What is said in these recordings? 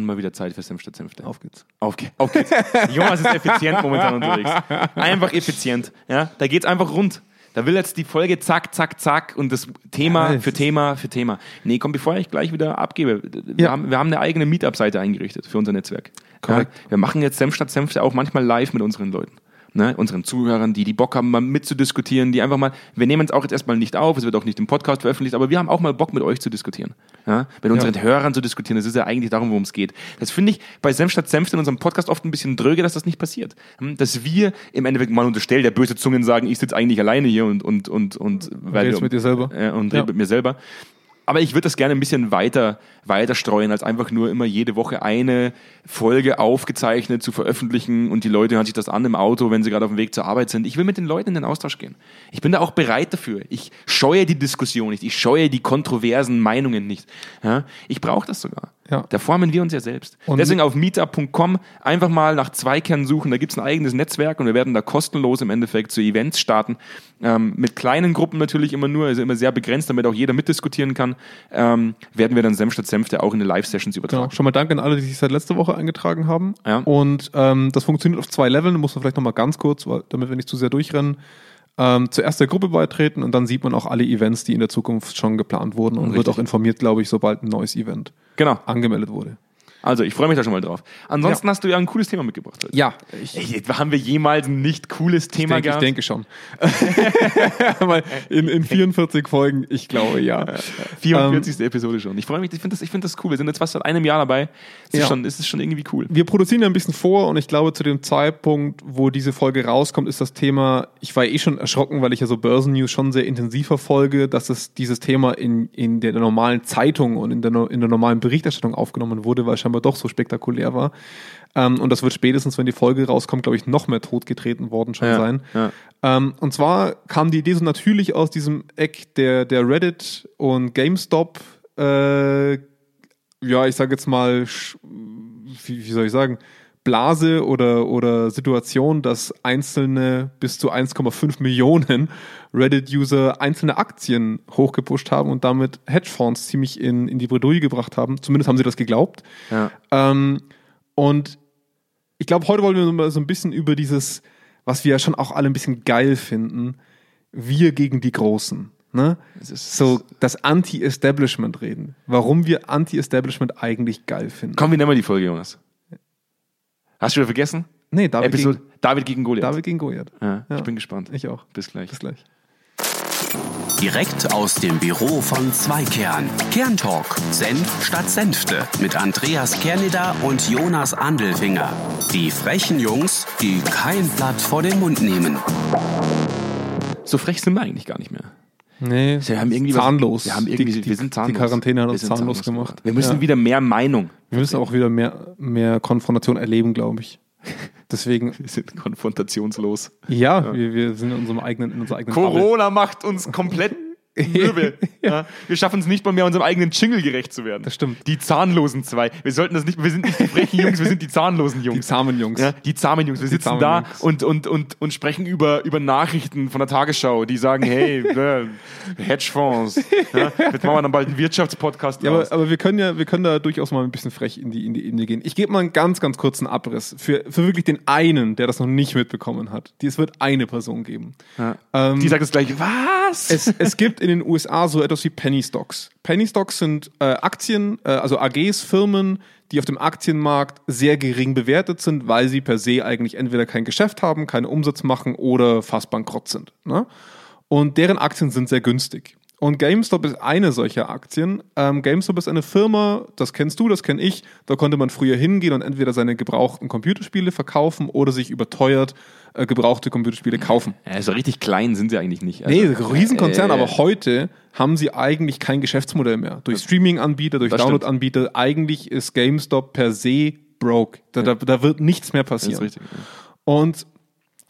Und mal wieder Zeit für Senf statt Senfte. Auf geht's. Auf, ge auf geht's. Jonas ist effizient momentan unterwegs. Einfach effizient. Ja, da geht's einfach rund. Da will jetzt die Folge zack, zack, zack und das Thema Ja, für Thema für Thema. Nee, komm, bevor ich gleich wieder abgebe, wir, Ja. haben, wir haben eine eigene Meetup-Seite eingerichtet für unser Netzwerk. Korrekt. Ja, wir machen jetzt Senf statt Senfte auch manchmal live mit unseren Leuten. Ne, unseren Zuhörern, die die Bock haben, mal mitzudiskutieren, die einfach mal, wir nehmen es auch jetzt erstmal nicht auf, es wird auch nicht im Podcast veröffentlicht, aber wir haben auch mal Bock mit euch zu diskutieren. Ja, mit unseren Hörern zu diskutieren, das ist ja eigentlich darum, worum es geht. Das finde ich bei Senf statt Senfte in unserem Podcast oft ein bisschen dröge, dass das nicht passiert. Hm, Dass wir im Endeffekt mal unterstellen, der böse Zungen sagen, ich sitze eigentlich alleine hier und, und, und, und, weil redest mit dir selber. äh, und Ja. rede mit mir selber. Aber ich würde das gerne ein bisschen weiter, weiter streuen, als einfach nur immer jede Woche eine Folge aufgezeichnet zu veröffentlichen und die Leute hören sich das an im Auto, wenn sie gerade auf dem Weg zur Arbeit sind. Ich will mit den Leuten in den Austausch gehen. Ich bin da auch bereit dafür. Ich scheue die Diskussion nicht. Ich scheue die kontroversen Meinungen nicht. Ja? Ich brauche das sogar. Ja. Da formen wir uns ja selbst. Und- Deswegen auf meetup.com einfach mal nach Zweikern suchen. Da gibt's ein eigenes Netzwerk und wir werden da kostenlos im Endeffekt zu Events starten. Ähm, mit kleinen Gruppen natürlich immer nur, also immer sehr begrenzt, damit auch jeder mitdiskutieren kann. Ähm, werden wir dann Senf statt Senfte auch in den Live-Sessions übertragen. Genau. Schon mal danke an alle, die sich seit letzter Woche eingetragen haben. Ja. Und ähm, das funktioniert auf zwei Leveln. Muss man vielleicht noch mal ganz kurz, weil, damit wir nicht zu sehr durchrennen, ähm, zuerst der Gruppe beitreten und dann sieht man auch alle Events, die in der Zukunft schon geplant wurden und wird Richtig. auch informiert, glaube ich, sobald ein neues Event Genau. angemeldet wurde. Also ich freue mich da schon mal drauf. Ansonsten hast du ja ein cooles Thema mitgebracht. heute. Ja, ich, Ey, haben wir jemals ein nicht cooles Thema ich gehabt? denke schon. Weil in, in 44 Folgen, ich glaube, ja. 44. Episode schon. Ich freue mich, ich finde das, ich find das cool. Wir sind jetzt fast seit einem Jahr dabei. Es ist, Ja. schon, es ist schon irgendwie cool. Wir produzieren ja ein bisschen vor und ich glaube, zu dem Zeitpunkt, wo diese Folge rauskommt, ist das Thema, ich war eh schon erschrocken, weil ich ja so Börsennews schon sehr intensiv verfolge, dass es dieses Thema in, in der normalen Zeitung und in der, in der normalen Berichterstattung aufgenommen wurde, weil es scheinbar doch so spektakulär war. Ähm, und das wird spätestens, wenn die Folge rauskommt, glaube ich, noch mehr totgetreten worden schon Ja, sein. ja. Ähm, und zwar kam die Idee so natürlich aus diesem Eck der, der Reddit und GameStop, äh, ja, ich sage jetzt mal, wie, wie soll ich sagen, Blase oder, oder Situation, dass einzelne bis zu 1,5 Millionen Reddit-User einzelne Aktien hochgepusht haben und damit Hedgefonds ziemlich in, in die Bredouille gebracht haben. Zumindest haben sie das geglaubt. Ja. Ähm, und ich glaube, heute wollen wir mal so ein bisschen über dieses, was wir ja schon auch alle ein bisschen geil finden, wir gegen die Großen. Ne? So das Anti-Establishment reden. Warum wir Anti-Establishment eigentlich geil finden. Komm, wie nennen wir die Folge, Jonas? Hast du wieder vergessen? Nee, David, Episode gegen, David gegen Goliath. David gegen Goliath. Ja, Ja. Ich bin gespannt. Ich auch. Bis gleich. Bis gleich. Direkt aus dem Büro von Zweikern. Kerntalk. Senf statt Senfte. Mit Andreas Kerneder und Jonas Andelfinger. Die frechen Jungs, die kein Blatt vor den Mund nehmen. So frech sind wir eigentlich gar nicht mehr. Nee, Wir haben irgendwie was- zahnlos. Wir, haben irgendwie, die, die, wir sind zahnlos. Die Quarantäne hat uns sind zahnlos gemacht. Wir müssen ja. wieder mehr Meinung. Wir müssen auch wieder mehr, mehr Konfrontation erleben, glaube ich. Deswegen, Wir sind konfrontationslos. ja, Wir, wir sind in unserem eigenen, in unserer eigenen Bubble. Corona macht uns komplett Möbel. ja. Wir schaffen es nicht mal mehr, unserem eigenen Jingle gerecht zu werden. Das stimmt. Die zahnlosen zwei. Wir sollten das nicht, wir sind nicht die frechen Jungs, wir sind die zahnlosen Jungs. Die zahmen Jungs. Ja, die zahmen Jungs. Wir sitzen zahmen da Jungs. und, und, und, und sprechen über, über Nachrichten von der Tagesschau, die sagen, hey, äh, Hedgefonds. Ja, jetzt machen wir dann bald einen Wirtschaftspodcast Ja, aber, aber wir können ja, wir können da durchaus mal ein bisschen frech in die, in die, die gehen. Ich gebe mal einen ganz, ganz kurzen Abriss für, für wirklich den einen, der das noch nicht mitbekommen hat. Die, es wird eine Person geben. Ähm, die sagt das gleiche. Was? es, es gibt in den USA so etwas wie Penny Stocks. Penny Stocks sind äh, Aktien, äh, also AGs, Firmen, die auf dem Aktienmarkt sehr gering bewertet sind, weil sie per se eigentlich entweder kein Geschäft haben, keinen Umsatz machen oder fast bankrott sind. Ne? Und deren Aktien sind sehr günstig. Und GameStop ist eine solcher Aktien. Ähm, GameStop ist eine Firma, das kennst du, das kenne ich. Da konnte man früher hingehen und entweder seine gebrauchten Computerspiele verkaufen oder sich überteuert äh, gebrauchte Computerspiele kaufen. Ja, so richtig klein sind sie eigentlich nicht. Nee, Also, Riesenkonzern, äh, aber heute haben sie eigentlich kein Geschäftsmodell mehr. Durch Streaming-Anbieter, durch. Download-Anbieter, eigentlich ist GameStop per se broke. Da, da, da wird nichts mehr passieren. richtig. Und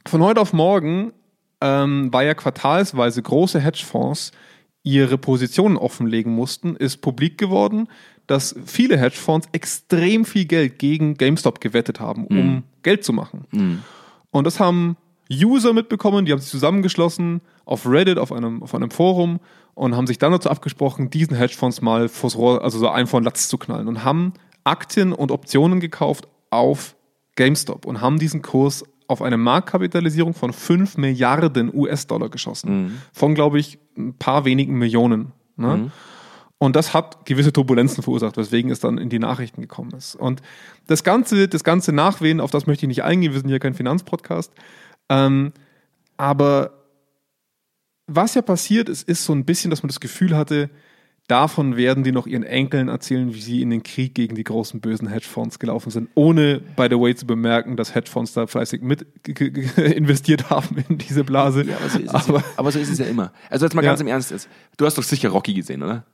von heute auf morgen ähm, weil ja quartalsweise große Hedgefonds ihre Positionen offenlegen mussten, ist publik geworden, dass viele Hedgefonds extrem viel Geld gegen GameStop gewettet haben, um Geld zu machen. Und das haben User mitbekommen, die haben sich zusammengeschlossen auf Reddit, auf einem, auf einem Forum und haben sich dann dazu abgesprochen, diesen Hedgefonds mal vors Rohr, also so einen vor den Latz zu knallen und haben Aktien und Optionen gekauft auf GameStop und haben diesen Kurs auf eine Marktkapitalisierung von 5 Milliarden US-Dollar geschossen. Von, glaube ich, ein paar wenigen Millionen. Ne? Und das hat gewisse Turbulenzen verursacht, weswegen es dann in die Nachrichten gekommen ist. Und das ganze, das ganze Nachwehen, auf das möchte ich nicht eingehen, wir sind hier kein Finanzpodcast. Ähm, aber was ja passiert ist, ist so ein bisschen, dass man das Gefühl hatte, davon werden die noch ihren Enkeln erzählen, wie sie in den Krieg gegen die großen bösen Hedgefonds gelaufen sind, ohne, by the way, zu bemerken, dass Hedgefonds da fleißig mit investiert haben in diese Blase. Ja, aber so ist es, aber, ja. aber so ist es ja immer. Also jetzt mal Ja. ganz im Ernst jetzt. Du hast doch sicher Rocky gesehen, oder?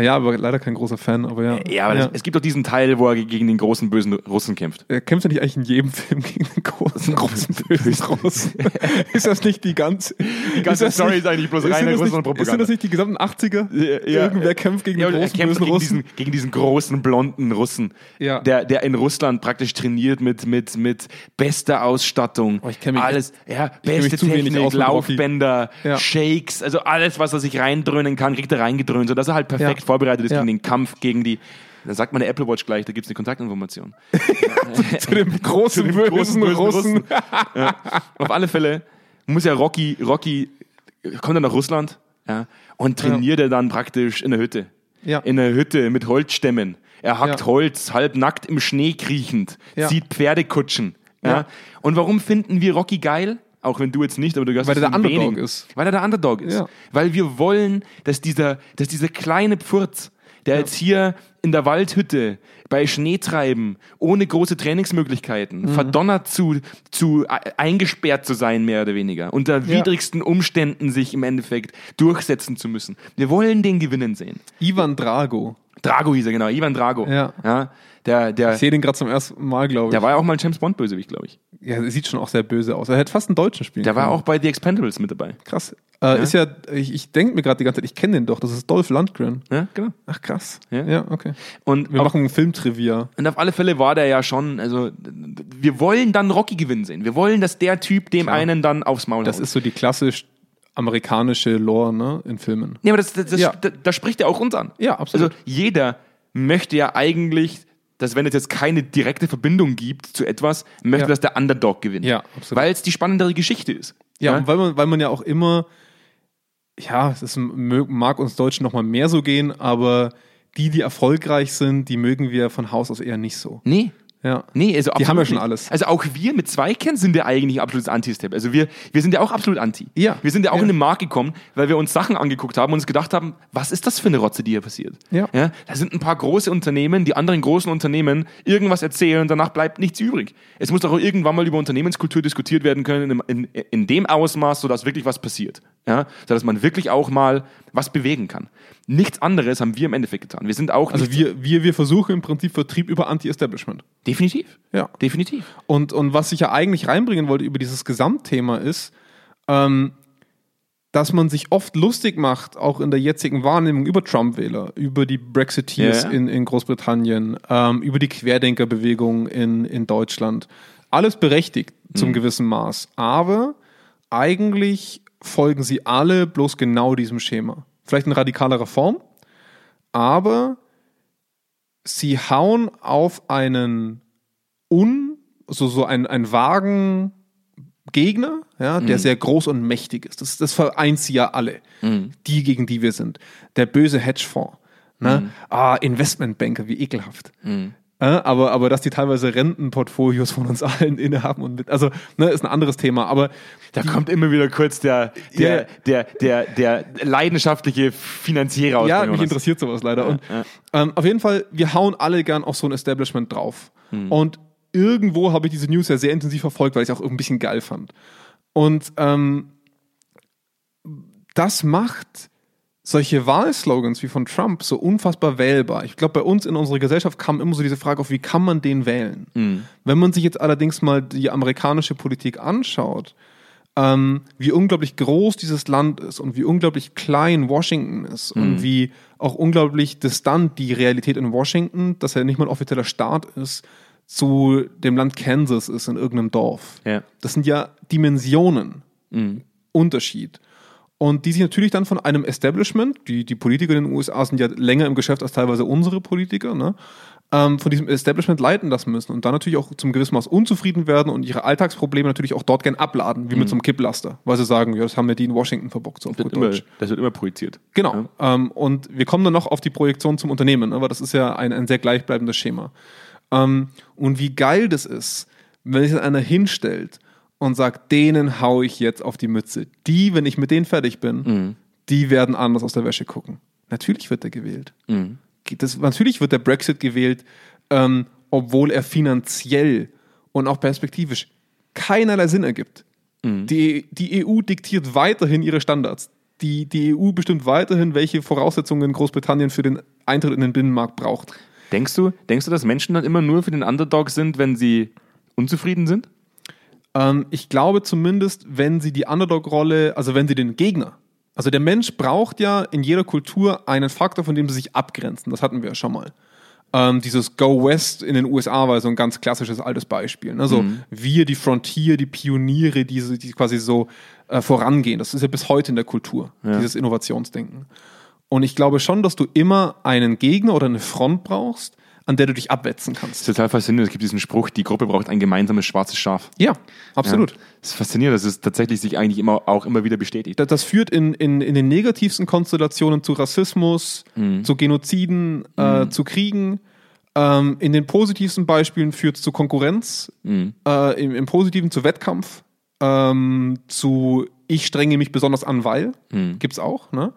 Ja, aber leider kein großer Fan, aber ja. Ja, aber ja. Das, es gibt doch diesen Teil, wo er gegen den großen bösen Russen kämpft. Er kämpft ja nicht eigentlich in jedem Film gegen den großen, großen bösen Russen. ist das nicht die ganze, die ganze Story ist eigentlich bloß reine Russland-Propaganda. Sind das nicht die gesamten 80er? Irgendwer kämpft gegen ja, den er großen kämpft bösen gegen Russen? diesen, gegen diesen großen blonden Russen, Ja. der, der in Russland praktisch trainiert mit, mit, mit bester Ausstattung. Oh, ich kenn mich- alles, ja, beste Technik, aus. Laufbänder, Ja. Shakes, also alles, was er sich reindröhnen kann, kriegt er reingedröhnt, sodass er halt perfekt Ja. Vorbereitet ist Ja. gegen den Kampf gegen die. Da sagt man der Apple Watch gleich, da gibt es eine Kontaktinformation. Zu dem großen, dem bösen, großen, bösen Russen. ja. Auf alle Fälle muss ja Rocky, Rocky kommt dann nach Russland ja, und trainiert er dann praktisch in der Hütte. Ja. In der Hütte mit Holzstämmen. Er hackt Ja. Holz, halb nackt im Schnee kriechend, Ja. zieht Pferdekutschen. Und warum finden wir Rocky geil? Auch wenn du jetzt nicht, aber du gehörst Weil zu er der Underdog wenigen. ist. Weil er der Underdog ist. Ja. Weil wir wollen, dass dieser, dass dieser kleine Pfurz, der jetzt hier in der Waldhütte bei Schneetreiben, ohne große Trainingsmöglichkeiten, Mhm. verdonnert zu, zu e- eingesperrt zu sein, mehr oder weniger, unter Ja. widrigsten Umständen sich im Endeffekt durchsetzen zu müssen. Wir wollen den gewinnen sehen. Ivan Drago. Drago hieß er, genau, Ivan Drago. Ja. Der, der, Ich sehe den gerade zum ersten Mal, glaube ich. der war ja auch mal ein James Bond-Bösewicht, glaube ich. ja, er sieht schon auch sehr böse aus. Er hätte fast einen Deutschen spielen Der war auch bei The Expendables mit dabei. Krass. Äh, Ist ja, ich, ich denke mir gerade die ganze Zeit, ich kenne den doch. Das ist Dolph Lundgren. Ja, genau. Ach, krass. Ja. Ja, okay. Und Wir auf, machen ein Filmtrivia. und auf alle Fälle war der ja schon, also wir wollen dann Rocky gewinnen sehen. Wir wollen, dass der Typ dem Klar. einen dann aufs Maul Das haut. ist so die klassisch amerikanische Lore, ne, in Filmen. Nee, aber das, das, das, Ja. da, da spricht er auch uns an. Ja, absolut. Also jeder möchte ja eigentlich, dass wenn es jetzt keine direkte Verbindung gibt zu etwas, möchte, Ja. dass der Underdog gewinnt. Ja, absolut. Weil es die spannendere Geschichte ist. Ja, und weil man, weil man ja auch immer, ja, es ist, mag uns Deutschen noch mal mehr so gehen, aber die, die erfolgreich sind, die mögen wir von Haus aus eher nicht so. Nee. Ja. Nee, also Die haben ja schon nicht. alles. Also auch wir mit Zweikern sind ja eigentlich ein absolutes Anti-Step. Also wir, wir sind ja auch absolut anti. Ja. Wir sind ja auch Ja. in den Markt gekommen, weil wir uns Sachen angeguckt haben und uns gedacht haben, was ist das für eine Rotze, die hier passiert? Ja. Ja, da sind ein paar große Unternehmen, die anderen großen Unternehmen irgendwas erzählen und danach bleibt nichts übrig. Es muss doch auch irgendwann mal über Unternehmenskultur diskutiert werden können, in, in, in dem Ausmaß, sodass wirklich was passiert. Ja, sodass man wirklich auch mal was bewegen kann. Nichts anderes haben wir im Endeffekt getan. Wir sind auch Also wir, wir, wir versuchen im Prinzip Vertrieb über Anti-Establishment. definitiv. Ja. Definitiv. Und, und was ich ja eigentlich reinbringen wollte über dieses Gesamtthema ist, ähm, dass man sich oft lustig macht, auch in der jetzigen Wahrnehmung über Trump-Wähler, über die Brexiteers Ja. in, in Großbritannien, ähm, über die Querdenkerbewegung in, in Deutschland. Alles berechtigt zum Mhm. gewissen Maß. Aber eigentlich folgen sie alle bloß genau diesem Schema. Vielleicht in radikalerer Form, aber sie hauen auf einen un, so, so ein, ein vagen Gegner, ja, der sehr groß und mächtig ist. Das, das vereint sie ja alle. Die, gegen die wir sind. Der böse Hedgefonds. Ne? Ah, Investmentbanker, wie ekelhaft. Äh, aber, aber dass die teilweise Rentenportfolios von uns allen innehaben und mit, also, ne, ist ein anderes Thema. Aber Da kommt immer wieder kurz der, der, Ja. der, der, der leidenschaftliche Finanzierer aus. Ja, mich Jonas. interessiert sowas leider. und ja. Ähm, auf jeden Fall, wir hauen alle gern auf so ein Establishment drauf. Hm. Und irgendwo habe ich diese News ja sehr intensiv verfolgt, weil ich es auch ein bisschen geil fand. Und ähm, das macht solche Wahlslogans wie von Trump so unfassbar wählbar. Ich glaube, bei uns in unserer Gesellschaft kam immer so diese Frage auf, wie kann man den wählen? Hm. Wenn man sich jetzt allerdings mal die amerikanische Politik anschaut, ähm, wie unglaublich groß dieses Land ist und wie unglaublich klein Washington ist Mhm. und wie auch unglaublich distant die Realität in Washington, dass er nicht mal ein offizieller Staat ist, zu dem Land Kansas ist in irgendeinem Dorf. Ja. Das sind ja Dimensionen Mhm. Unterschied. Und die sich natürlich dann von einem Establishment, die, die Politiker in den USA sind ja länger im Geschäft als teilweise unsere Politiker, ne? ähm, von diesem Establishment leiten lassen müssen und dann natürlich auch zum gewissen Maß unzufrieden werden und ihre Alltagsprobleme natürlich auch dort gern abladen, wie mit so einem Kipplaster, weil sie sagen, ja, das haben wir die in Washington verbockt, so auf Das wird, gut immer, Deutsch. das wird immer projiziert. Genau. Ähm, und wir kommen dann noch auf die Projektion zum Unternehmen, aber das ist ja ein, ein sehr gleichbleibendes Schema. Ähm, und wie geil das ist, wenn sich einer hinstellt und sagt, denen hau ich jetzt auf die Mütze. Die, wenn ich mit denen fertig bin, die werden anders aus der Wäsche gucken. Natürlich wird er gewählt. Das, natürlich wird der Brexit gewählt, ähm, obwohl er finanziell und auch perspektivisch keinerlei Sinn ergibt. Die, die EU diktiert weiterhin ihre Standards. Die, die EU bestimmt weiterhin, welche Voraussetzungen Großbritannien für den Eintritt in den Binnenmarkt braucht. Denkst du, denkst du, dass Menschen dann immer nur für den Underdog sind, wenn sie unzufrieden sind? Ähm, ich glaube zumindest, wenn sie die Underdog-Rolle, also wenn sie den Gegner, also der Mensch braucht ja in jeder Kultur einen Faktor, von dem sie sich abgrenzen. Das hatten wir ja schon mal. Ähm, dieses Go West in den USA war so ein ganz klassisches altes Beispiel. Ne? So wir, die Frontier, die Pioniere, die, die quasi so äh, vorangehen. Das ist ja bis heute in der Kultur, dieses Innovationsdenken. Und ich glaube schon, dass du immer einen Gegner oder eine Front brauchst, an der du dich abwetzen kannst. Das ist total faszinierend. Es gibt diesen Spruch, die Gruppe braucht ein gemeinsames schwarzes Schaf. Ja, absolut. Ja. Es ist faszinierend, dass es tatsächlich sich eigentlich immer, auch immer wieder bestätigt. Da- Das führt in, in, in den negativsten Konstellationen zu Rassismus, zu Genoziden, äh, zu Kriegen. Ähm, in den positivsten Beispielen führt es zu Konkurrenz, äh, im, im Positiven zu Wettkampf, ähm, zu ich strenge mich besonders an, weil, gibt's auch. Ne?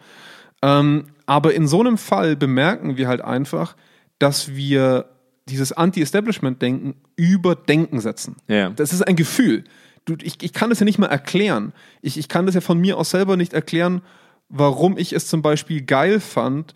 Ähm, aber in so einem Fall bemerken wir halt einfach, dass wir dieses Anti-Establishment-Denken über Denken setzen. Ja. Das ist ein Gefühl. Du, ich, ich kann das ja nicht mal erklären. Ich, ich kann das ja von mir aus selber nicht erklären, warum ich es zum Beispiel geil fand,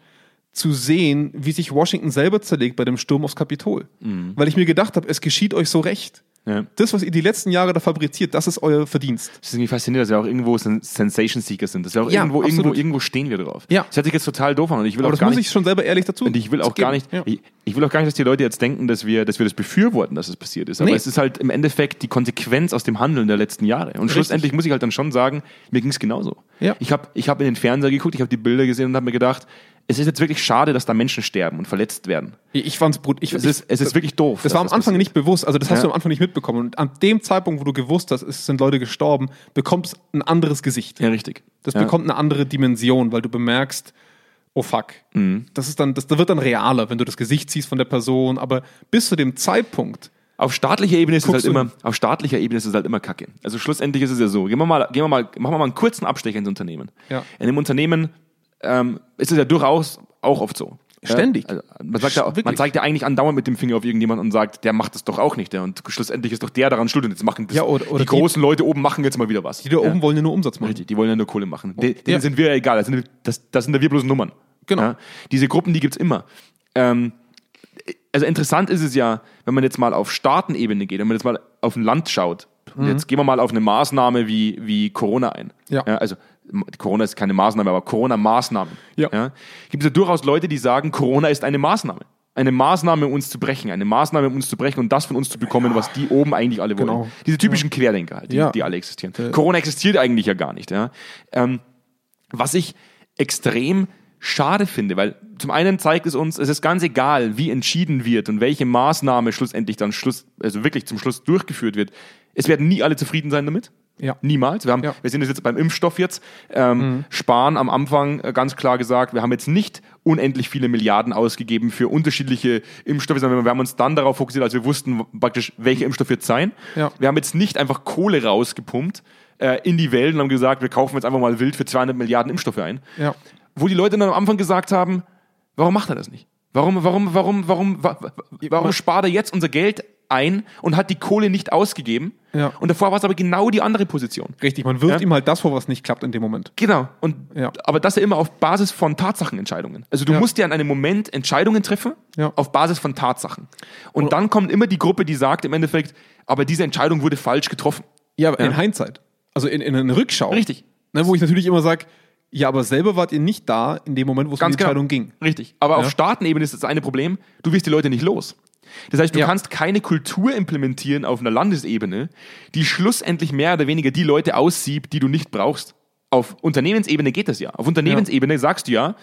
zu sehen, wie sich Washington selber zerlegt bei dem Sturm aufs Kapitol. Weil ich mir gedacht habe, es geschieht euch so recht. Ja. Das, was ihr die letzten Jahre da fabriziert, das ist euer Verdienst. Das ist irgendwie faszinierend, dass wir auch irgendwo Sen- Sensation Seeker sind. Dass wir auch Ja, irgendwo, irgendwo, absolut. irgendwo stehen wir drauf. Ja. Das hört sich jetzt total doof an und ich will Aber auch das gar muss nicht, ich schon selber ehrlich dazu. und ich will auch gar nicht, Ja. ich, ich will auch gar nicht, dass die Leute jetzt denken, dass wir, dass wir das befürworten, dass es passiert ist. Aber Nee. es ist halt im Endeffekt die Konsequenz aus dem Handeln der letzten Jahre. Und schlussendlich muss ich halt dann schon sagen, mir ging es genauso. Ja. Ich habe ich hab in den Fernseher geguckt, ich habe die Bilder gesehen und habe mir gedacht, es ist jetzt wirklich schade, dass da Menschen sterben und verletzt werden. Ich fand's brut. Ich, Es ist, es ist wirklich doof. Das war am Anfang passiert. nicht bewusst, also das hast Ja. du am Anfang nicht mitbekommen. Und an dem Zeitpunkt, wo du gewusst hast, es sind Leute gestorben, bekommt es ein anderes Gesicht. Ja, richtig. Das ja. bekommt eine andere Dimension, weil du bemerkst, oh fuck. Mhm. Das ist dann, das, das wird dann realer, wenn du das Gesicht siehst von der Person. Aber bis zu dem Zeitpunkt, Auf staatlicher Ebene ist es halt immer, auf staatlicher Ebene ist es halt immer Kacke. Also schlussendlich ist es ja so. Gehen wir mal, gehen wir mal, machen wir mal einen kurzen Abstecher ins Unternehmen. Ja. In einem Unternehmen ähm, ist es ja durchaus auch oft so. Ständig. Ja, also man, sagt ja, man zeigt ja eigentlich andauernd mit dem Finger auf irgendjemanden und sagt, der macht das doch auch nicht. Der. Und schlussendlich ist doch der daran schuld. Und jetzt machen das, Ja, oder- oder die die- großen Leute oben machen jetzt mal wieder was. die da oben wollen ja nur Umsatz machen. Richtig, die wollen ja nur Kohle machen. De, denen Ja. sind wir ja egal. Das sind, das, das sind ja wir bloß Nummern. Genau. Ja? Diese Gruppen, die gibt's immer. Ähm, also interessant ist es ja, wenn man jetzt mal auf Staatenebene geht, wenn man jetzt mal auf ein Land schaut. Und Jetzt gehen wir mal auf eine Maßnahme wie, wie Corona ein. Mhm. Ja. also Corona ist keine Maßnahme, aber Corona-Maßnahmen. Ja. Gibt es ja durchaus Leute, die sagen, Corona ist eine Maßnahme. Eine Maßnahme, um uns zu brechen, eine Maßnahme, um uns zu brechen und das von uns zu bekommen, was die oben eigentlich alle wollen. Genau. Diese typischen Querdenker, halt, die, Ja. die alle existieren. Corona existiert eigentlich ja gar nicht. Ja? Ähm, was ich extrem schade finde, weil zum einen zeigt es uns, es ist ganz egal, wie entschieden wird und welche Maßnahme schlussendlich dann Schluss, also wirklich zum Schluss durchgeführt wird. Es werden nie alle zufrieden sein damit. Ja. Niemals. Wir, haben, Ja. wir sind jetzt beim Impfstoff jetzt. Ähm, Spahn am Anfang äh, ganz klar gesagt, wir haben jetzt nicht unendlich viele Milliarden ausgegeben für unterschiedliche Impfstoffe, sondern wir haben uns dann darauf fokussiert, als wir wussten praktisch, welcher Impfstoff wird sein. Ja. Wir haben jetzt nicht einfach Kohle rausgepumpt äh, in die Welt und haben gesagt, wir kaufen jetzt einfach mal wild für 200 Milliarden Impfstoffe ein. Ja. Wo die Leute dann am Anfang gesagt haben, warum macht er das nicht? Warum, warum, warum, warum, wa- wa- warum spart er jetzt unser Geld ein und hat die Kohle nicht ausgegeben? Ja. Und davor war es aber genau die andere Position. Richtig, man wirft Ja. ihm halt das vor, was nicht klappt in dem Moment. Genau. Und, Ja. Aber das ja immer auf Basis von Tatsachenentscheidungen. Also du Ja. musst ja in einem Moment Entscheidungen treffen auf Basis von Tatsachen. Und dann kommt immer die Gruppe, die sagt im Endeffekt, aber diese Entscheidung wurde falsch getroffen. Ja, aber in. Hindsight. Also in, in einer Rückschau. Richtig. Ne, wo ich natürlich immer sage, ja, aber selber wart ihr nicht da in dem Moment, wo es um die Ganz genau. Entscheidung ging. Richtig. Aber Ja. auf Staatenebene ist das eine Problem, du wirst die Leute nicht los. Das heißt, du Ja. kannst keine Kultur implementieren auf einer Landesebene, die schlussendlich mehr oder weniger die Leute aussiebt, die du nicht brauchst. Auf Unternehmensebene geht das ja. Auf Unternehmensebene sagst du ja,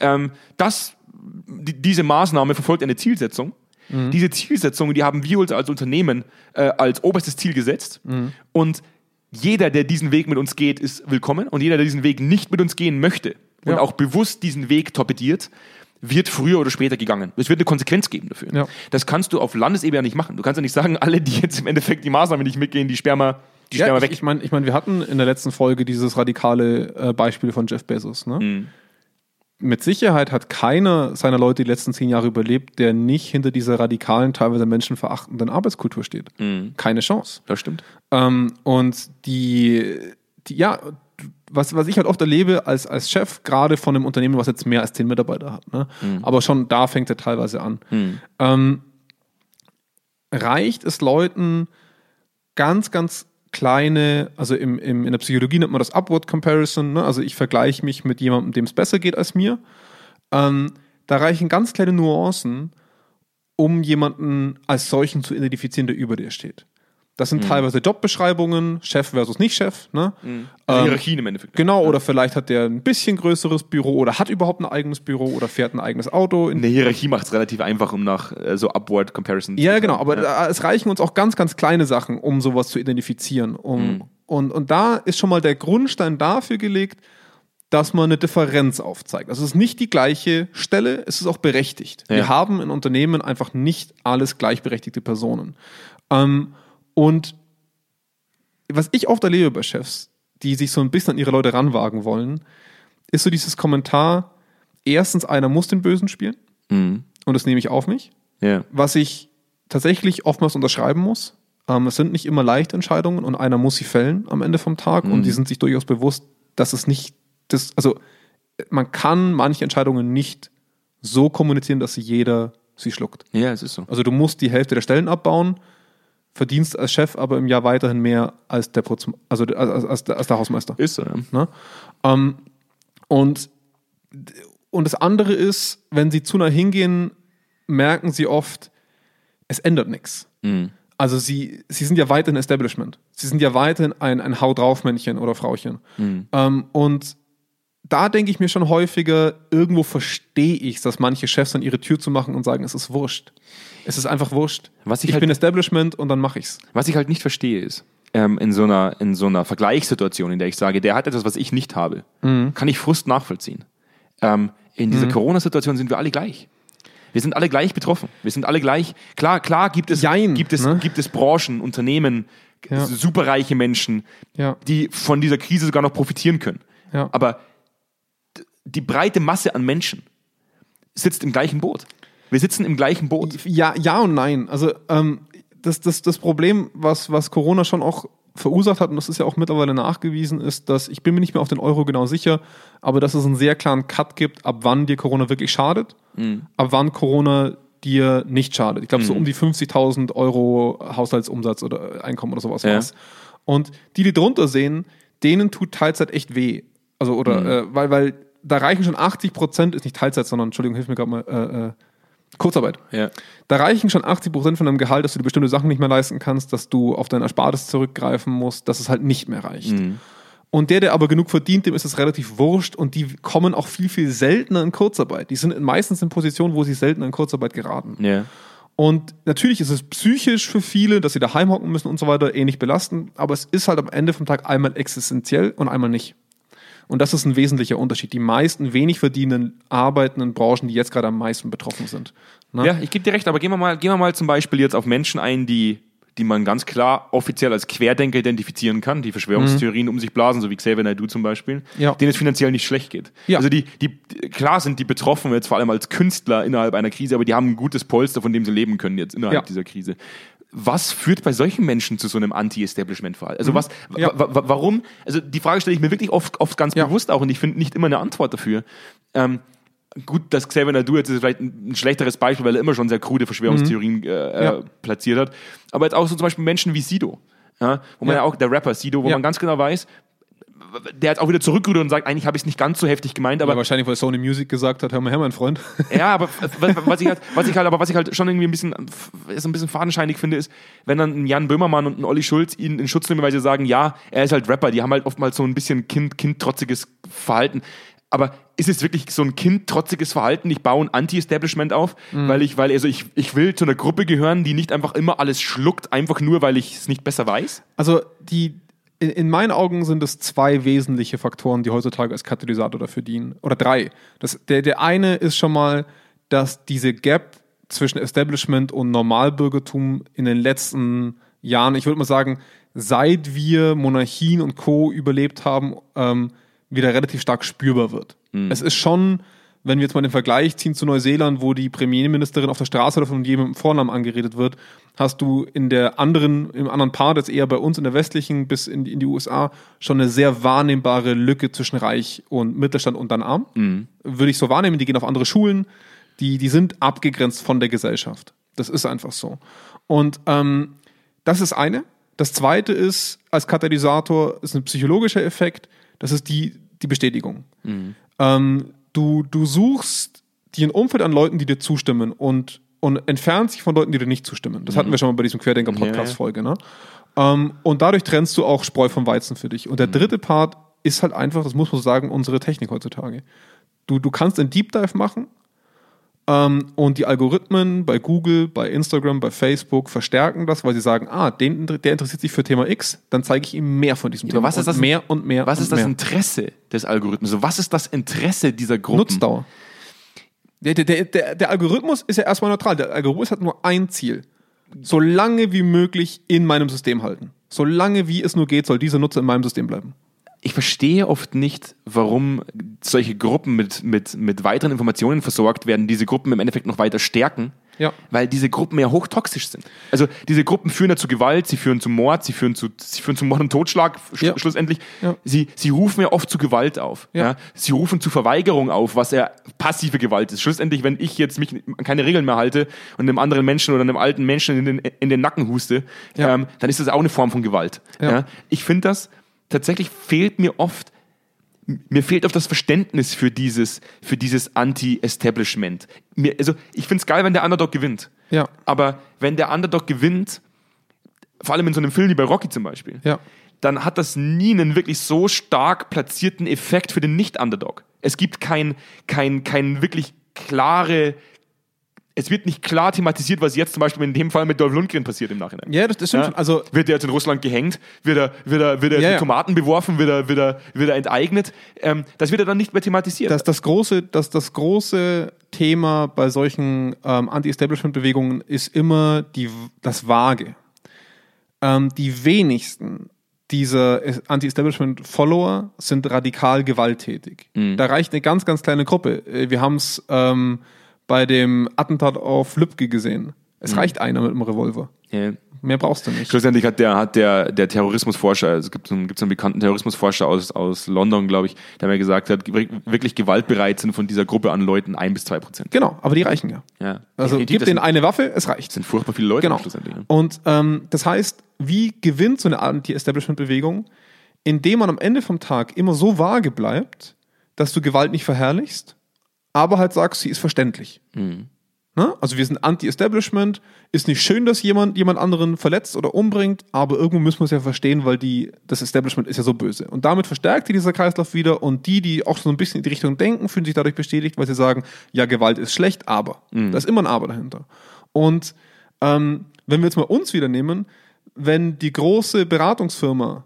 ähm, dass die, diese Maßnahme verfolgt eine Zielsetzung. Diese Zielsetzungen, die haben wir uns als Unternehmen äh, als oberstes Ziel gesetzt. Und jeder, der diesen Weg mit uns geht, ist willkommen. Und jeder, der diesen Weg nicht mit uns gehen möchte und Ja. auch bewusst diesen Weg torpediert, wird früher oder später gegangen. Es wird eine Konsequenz geben dafür. Ja. Das kannst du auf Landesebene ja nicht machen. Du kannst ja nicht sagen, alle, die jetzt im Endeffekt die Maßnahmen nicht mitgehen, die wir, die Ja, wir ich, weg. ich meine, ich mein, wir hatten in der letzten Folge dieses radikale äh, Beispiel von Jeff Bezos. Ne? Mhm. Mit Sicherheit hat keiner seiner Leute die letzten zehn Jahre überlebt, der nicht hinter dieser radikalen, teilweise menschenverachtenden Arbeitskultur steht. Mhm. Keine Chance. Das stimmt. Ähm, und die, die, ja, was, was ich halt oft erlebe als, als Chef, gerade von einem Unternehmen, was jetzt mehr als zehn Mitarbeiter hat, ne? aber schon da fängt er teilweise an. Ähm, reicht es Leuten ganz, ganz kleine, also im, im, in der Psychologie nennt man das Upward Comparison, ne? also ich vergleiche mich mit jemandem, dem es besser geht als mir. Ähm, da reichen ganz kleine Nuancen, um jemanden als solchen zu identifizieren, der über dir steht. Das sind teilweise Jobbeschreibungen, Chef versus Nicht-Chef. Ne? Also Hierarchien im Endeffekt. Genau, oder vielleicht hat der ein bisschen größeres Büro oder hat überhaupt ein eigenes Büro oder fährt ein eigenes Auto. In Eine Hierarchie macht es relativ einfach, um nach äh, so Upward Comparison ja, genau, aber da- es reichen uns auch ganz, ganz kleine Sachen, um sowas zu identifizieren. Um, und, und da ist schon mal der Grundstein dafür gelegt, dass man eine Differenz aufzeigt. Also es ist nicht die gleiche Stelle, es ist auch berechtigt. Ja. Wir haben in Unternehmen einfach nicht alles gleichberechtigte Personen. Ähm, und was ich oft erlebe bei Chefs, die sich so ein bisschen an ihre Leute ranwagen wollen, ist so dieses Kommentar, erstens, einer muss den Bösen spielen Mhm. und das nehme ich auf mich Ja. was ich tatsächlich oftmals unterschreiben muss. Ähm, es sind nicht immer leichte Entscheidungen und einer muss sie fällen am Ende vom Tag und die sind sich durchaus bewusst, dass es nicht das, also man kann manche Entscheidungen nicht so kommunizieren, dass sie jeder sie schluckt. ja, es ist so. Also du musst die Hälfte der Stellen abbauen, verdienst als Chef aber im Jahr weiterhin mehr als der Putz, also als, als, der- als der Hausmeister. Ist so, ja. Ne? Ähm, und, und das andere ist, wenn sie zu nah hingehen, merken sie oft, es ändert nichts. Also sie, sie sind ja weiterhin Establishment. Sie sind ja weiterhin ein, ein Hau drauf Männchen oder Frauchen. Ähm, und da denke ich mir schon häufiger, irgendwo verstehe ich dass manche Chefs dann ihre Tür zu machen und sagen, es ist wurscht. Es ist einfach wurscht. Was ich ich halt- bin Establishment und dann mache ich's. Was ich halt nicht verstehe ist, ähm, in, so einer, in so einer Vergleichssituation, in der ich sage, der hat etwas, was ich nicht habe, Mhm. kann ich Frust nachvollziehen. Ähm, in dieser Corona-Situation sind wir alle gleich. Wir sind alle gleich betroffen. Wir sind alle gleich. Klar, klar gibt es, Jein, gibt es, ne? gibt es Branchen, Unternehmen, Ja. superreiche Menschen, Ja. die von dieser Krise sogar noch profitieren können. Ja. Aber die breite Masse an Menschen sitzt im gleichen Boot. Wir sitzen im gleichen Boot. Ja, ja und nein. Also ähm, das, das, das Problem, was, was Corona schon auch verursacht hat, und das ist ja auch mittlerweile nachgewiesen, ist, dass ich bin mir nicht mehr auf den Euro genau sicher, aber dass es einen sehr klaren Cut gibt, ab wann dir Corona wirklich schadet, ab wann Corona dir nicht schadet. Ich glaube, so um die 50.000 Euro Haushaltsumsatz oder Einkommen oder sowas Ja. war's. Und die, die drunter sehen, denen tut Teilzeit echt weh. Also, oder, äh, weil, weil da reichen schon 80 Prozent, ist nicht Teilzeit, sondern, Entschuldigung, hilf mir gerade mal, äh, äh, Kurzarbeit. Ja. Da reichen schon 80 Prozent von deinem Gehalt, dass du dir bestimmte Sachen nicht mehr leisten kannst, dass du auf dein Erspartes zurückgreifen musst, dass es halt nicht mehr reicht. Und der, der aber genug verdient, dem ist es relativ wurscht und die kommen auch viel, viel seltener in Kurzarbeit. Die sind meistens in Positionen, wo sie seltener in Kurzarbeit geraten. Ja. Und natürlich ist es psychisch für viele, dass sie daheim hocken müssen und so weiter, ähnlich belastend, aber es ist halt am Ende vom Tag einmal existenziell und einmal nicht. Und das ist ein wesentlicher Unterschied. Die meisten wenig verdienenden arbeitenden Branchen, die jetzt gerade am meisten betroffen sind. Ne? Ja, ich gebe dir recht, aber gehen wir mal, gehen wir mal zum Beispiel jetzt auf Menschen ein, die, die man ganz klar offiziell als Querdenker identifizieren kann, die Verschwörungstheorien um sich blasen, so wie Xavier Naidoo zum Beispiel, Mhm. Ja. denen es finanziell nicht schlecht geht. Ja. Also die, die, klar sind die betroffen jetzt vor allem als Künstler innerhalb einer Krise, aber die haben ein gutes Polster, von dem sie leben können jetzt innerhalb Ja. dieser Krise. Was führt bei solchen Menschen zu so einem Anti-Establishment-Verhalten? Also was, Mhm. Ja. wa- wa- warum? Also die Frage stelle ich mir wirklich oft, oft ganz Ja. bewusst auch und ich finde nicht immer eine Antwort dafür. Ähm, gut, dass Xavier Naidoo jetzt ist vielleicht ein, schlechteres Beispiel, weil er immer schon sehr krude Verschwörungstheorien äh, Mhm. Ja. äh, platziert hat. Aber jetzt auch so zum Beispiel Menschen wie Sido, ja, wo man Ja. ja auch, der Rapper Sido, wo Ja. man ganz genau weiß, der jetzt auch wieder zurückrudert und sagt, eigentlich habe ich es nicht ganz so heftig gemeint, aber Aber wahrscheinlich, weil Sony Music gesagt hat, hör mal her, mein Freund. ja, aber was, was ich halt, was ich halt, aber was ich halt schon irgendwie ein bisschen, so ein bisschen fadenscheinig finde, ist, wenn dann ein Jan Böhmermann und ein Olli Schulz ihn in Schutz nehmen, weil sie sagen, ja, er ist halt Rapper, die haben halt oftmals so ein bisschen kind, kindtrotziges Verhalten. aber ist es wirklich so ein kindtrotziges Verhalten? Ich baue ein Anti-Establishment auf, Mhm. weil ich, weil, also ich, ich will zu einer Gruppe gehören, die nicht einfach immer alles schluckt, einfach nur, weil ich es nicht besser weiß? Also die, in, in meinen Augen sind es zwei wesentliche Faktoren, die heutzutage als Katalysator dafür dienen. Oder drei. Das, der, der eine ist schon mal, dass diese Gap zwischen Establishment und Normalbürgertum in den letzten Jahren, ich würde mal sagen, seit wir Monarchien und Co. überlebt haben, ähm, wieder relativ stark spürbar wird. Es ist schon, wenn wir jetzt mal den Vergleich ziehen zu Neuseeland, wo die Premierministerin auf der Straße oder von jedem Vornamen angeredet wird, hast du in der anderen, im anderen Part, jetzt eher bei uns in der westlichen bis in die, in die USA, schon eine sehr wahrnehmbare Lücke zwischen Reich und Mittelstand und dann Arm. Würde ich so wahrnehmen, die gehen auf andere Schulen, die, die sind abgegrenzt von der Gesellschaft. Das ist einfach so. Und ähm, das ist eine. Das zweite ist, als Katalysator, ist ein psychologischer Effekt, das ist die, die Bestätigung. Ähm, du, du suchst dir ein Umfeld an Leuten, die dir zustimmen und, und entfernst dich von Leuten, die dir nicht zustimmen. Das hatten wir schon mal bei diesem Querdenker-Podcast-Folge. Ne? Ähm, und dadurch trennst du auch Spreu vom Weizen für dich. Und der dritte Part ist halt einfach, das muss man so sagen, unsere Technik heutzutage. Du, du kannst einen Deep Dive machen und die Algorithmen bei Google, bei Instagram, bei Facebook verstärken das, weil sie sagen, ah, den, der interessiert sich für Thema X, dann zeige ich ihm mehr von diesem Thema. Aber was ist Und das, mehr und mehr Was und ist das mehr. Interesse des Algorithmus? Also was ist das Interesse dieser Gruppen? Nutzdauer. Der, der, der, der, der Algorithmus ist ja erstmal neutral. Der Algorithmus hat nur ein Ziel. So lange wie möglich in meinem System halten. So lange wie es nur geht, soll dieser Nutzer in meinem System bleiben. Ich verstehe oft nicht, warum solche Gruppen mit, mit, mit weiteren Informationen versorgt werden, diese Gruppen im Endeffekt noch weiter stärken, Ja. weil diese Gruppen ja hochtoxisch sind. Also diese Gruppen führen ja zu Gewalt, sie führen zu Mord, sie führen zu, sie führen zu Mord und Totschlag sch Ja. schlussendlich. Ja. Sie, sie rufen ja oft zu Gewalt auf. Ja. Sie rufen zu Verweigerung auf, was ja passive Gewalt ist. Schlussendlich, wenn ich jetzt mich an keine Regeln mehr halte und einem anderen Menschen oder einem alten Menschen in den, in den Nacken huste, ähm, dann ist das auch eine Form von Gewalt. Ja. Ich finde das, tatsächlich fehlt mir oft, mir fehlt oft das Verständnis für dieses, für dieses Anti-Establishment. Also ich finde es geil, wenn der Underdog gewinnt. Ja. Aber wenn der Underdog gewinnt, vor allem in so einem Film wie bei Rocky zum Beispiel, Ja. dann hat das nie einen wirklich so stark platzierten Effekt für den Nicht-Underdog. Es gibt kein, kein, kein wirklich klare, es wird nicht klar thematisiert, was jetzt zum Beispiel in dem Fall mit Dolph Lundgren passiert im Nachhinein. Ja, das, das stimmt schon. Also, wird er jetzt in Russland gehängt? Wird er, wird er, wird er Ja, mit ja. Tomaten beworfen? Wird er, wird er, wird er enteignet? Ähm, das wird er dann nicht mehr thematisiert. das, das, große, das, das große Thema bei solchen ähm, Anti-Establishment-Bewegungen ist immer die, das Vage. Ähm, die wenigsten dieser Anti-Establishment-Follower sind radikal gewalttätig. Da reicht eine ganz, ganz kleine Gruppe. Äh, Wir haben es ähm, bei dem Attentat auf Lübcke gesehen. Es reicht einer mit einem Revolver. ja. Mehr brauchst du nicht. Schlussendlich hat der, hat der, der Terrorismusforscher, also es gibt so einen, gibt so einen bekannten Terrorismusforscher aus, aus London, glaube ich, der mir gesagt hat, wirklich gewaltbereit sind von dieser Gruppe an Leuten ein bis zwei Prozent. Genau, aber die reichen ja. Ja. Also Definitiv, gib das denen eine Waffe, es reicht. sind furchtbar viele Leute Genau. schlussendlich. Und ähm, das heißt, wie gewinnt so eine Anti-Establishment-Bewegung? Indem man am Ende vom Tag immer so vage bleibt, dass du Gewalt nicht verherrlichst, aber halt sagst, sie ist verständlich. Mhm. Ne? Also wir sind Anti-Establishment, ist nicht schön, dass jemand jemand anderen verletzt oder umbringt, aber irgendwo müssen wir es ja verstehen, weil die, das Establishment ist ja so böse. Und damit verstärkt sich dieser Kreislauf wieder und die, die auch so ein bisschen in die Richtung denken, fühlen sich dadurch bestätigt, weil sie sagen, ja, Gewalt ist schlecht, aber. Da ist immer ein Aber dahinter. Und ähm, wenn wir jetzt mal uns wieder nehmen, wenn die große Beratungsfirma,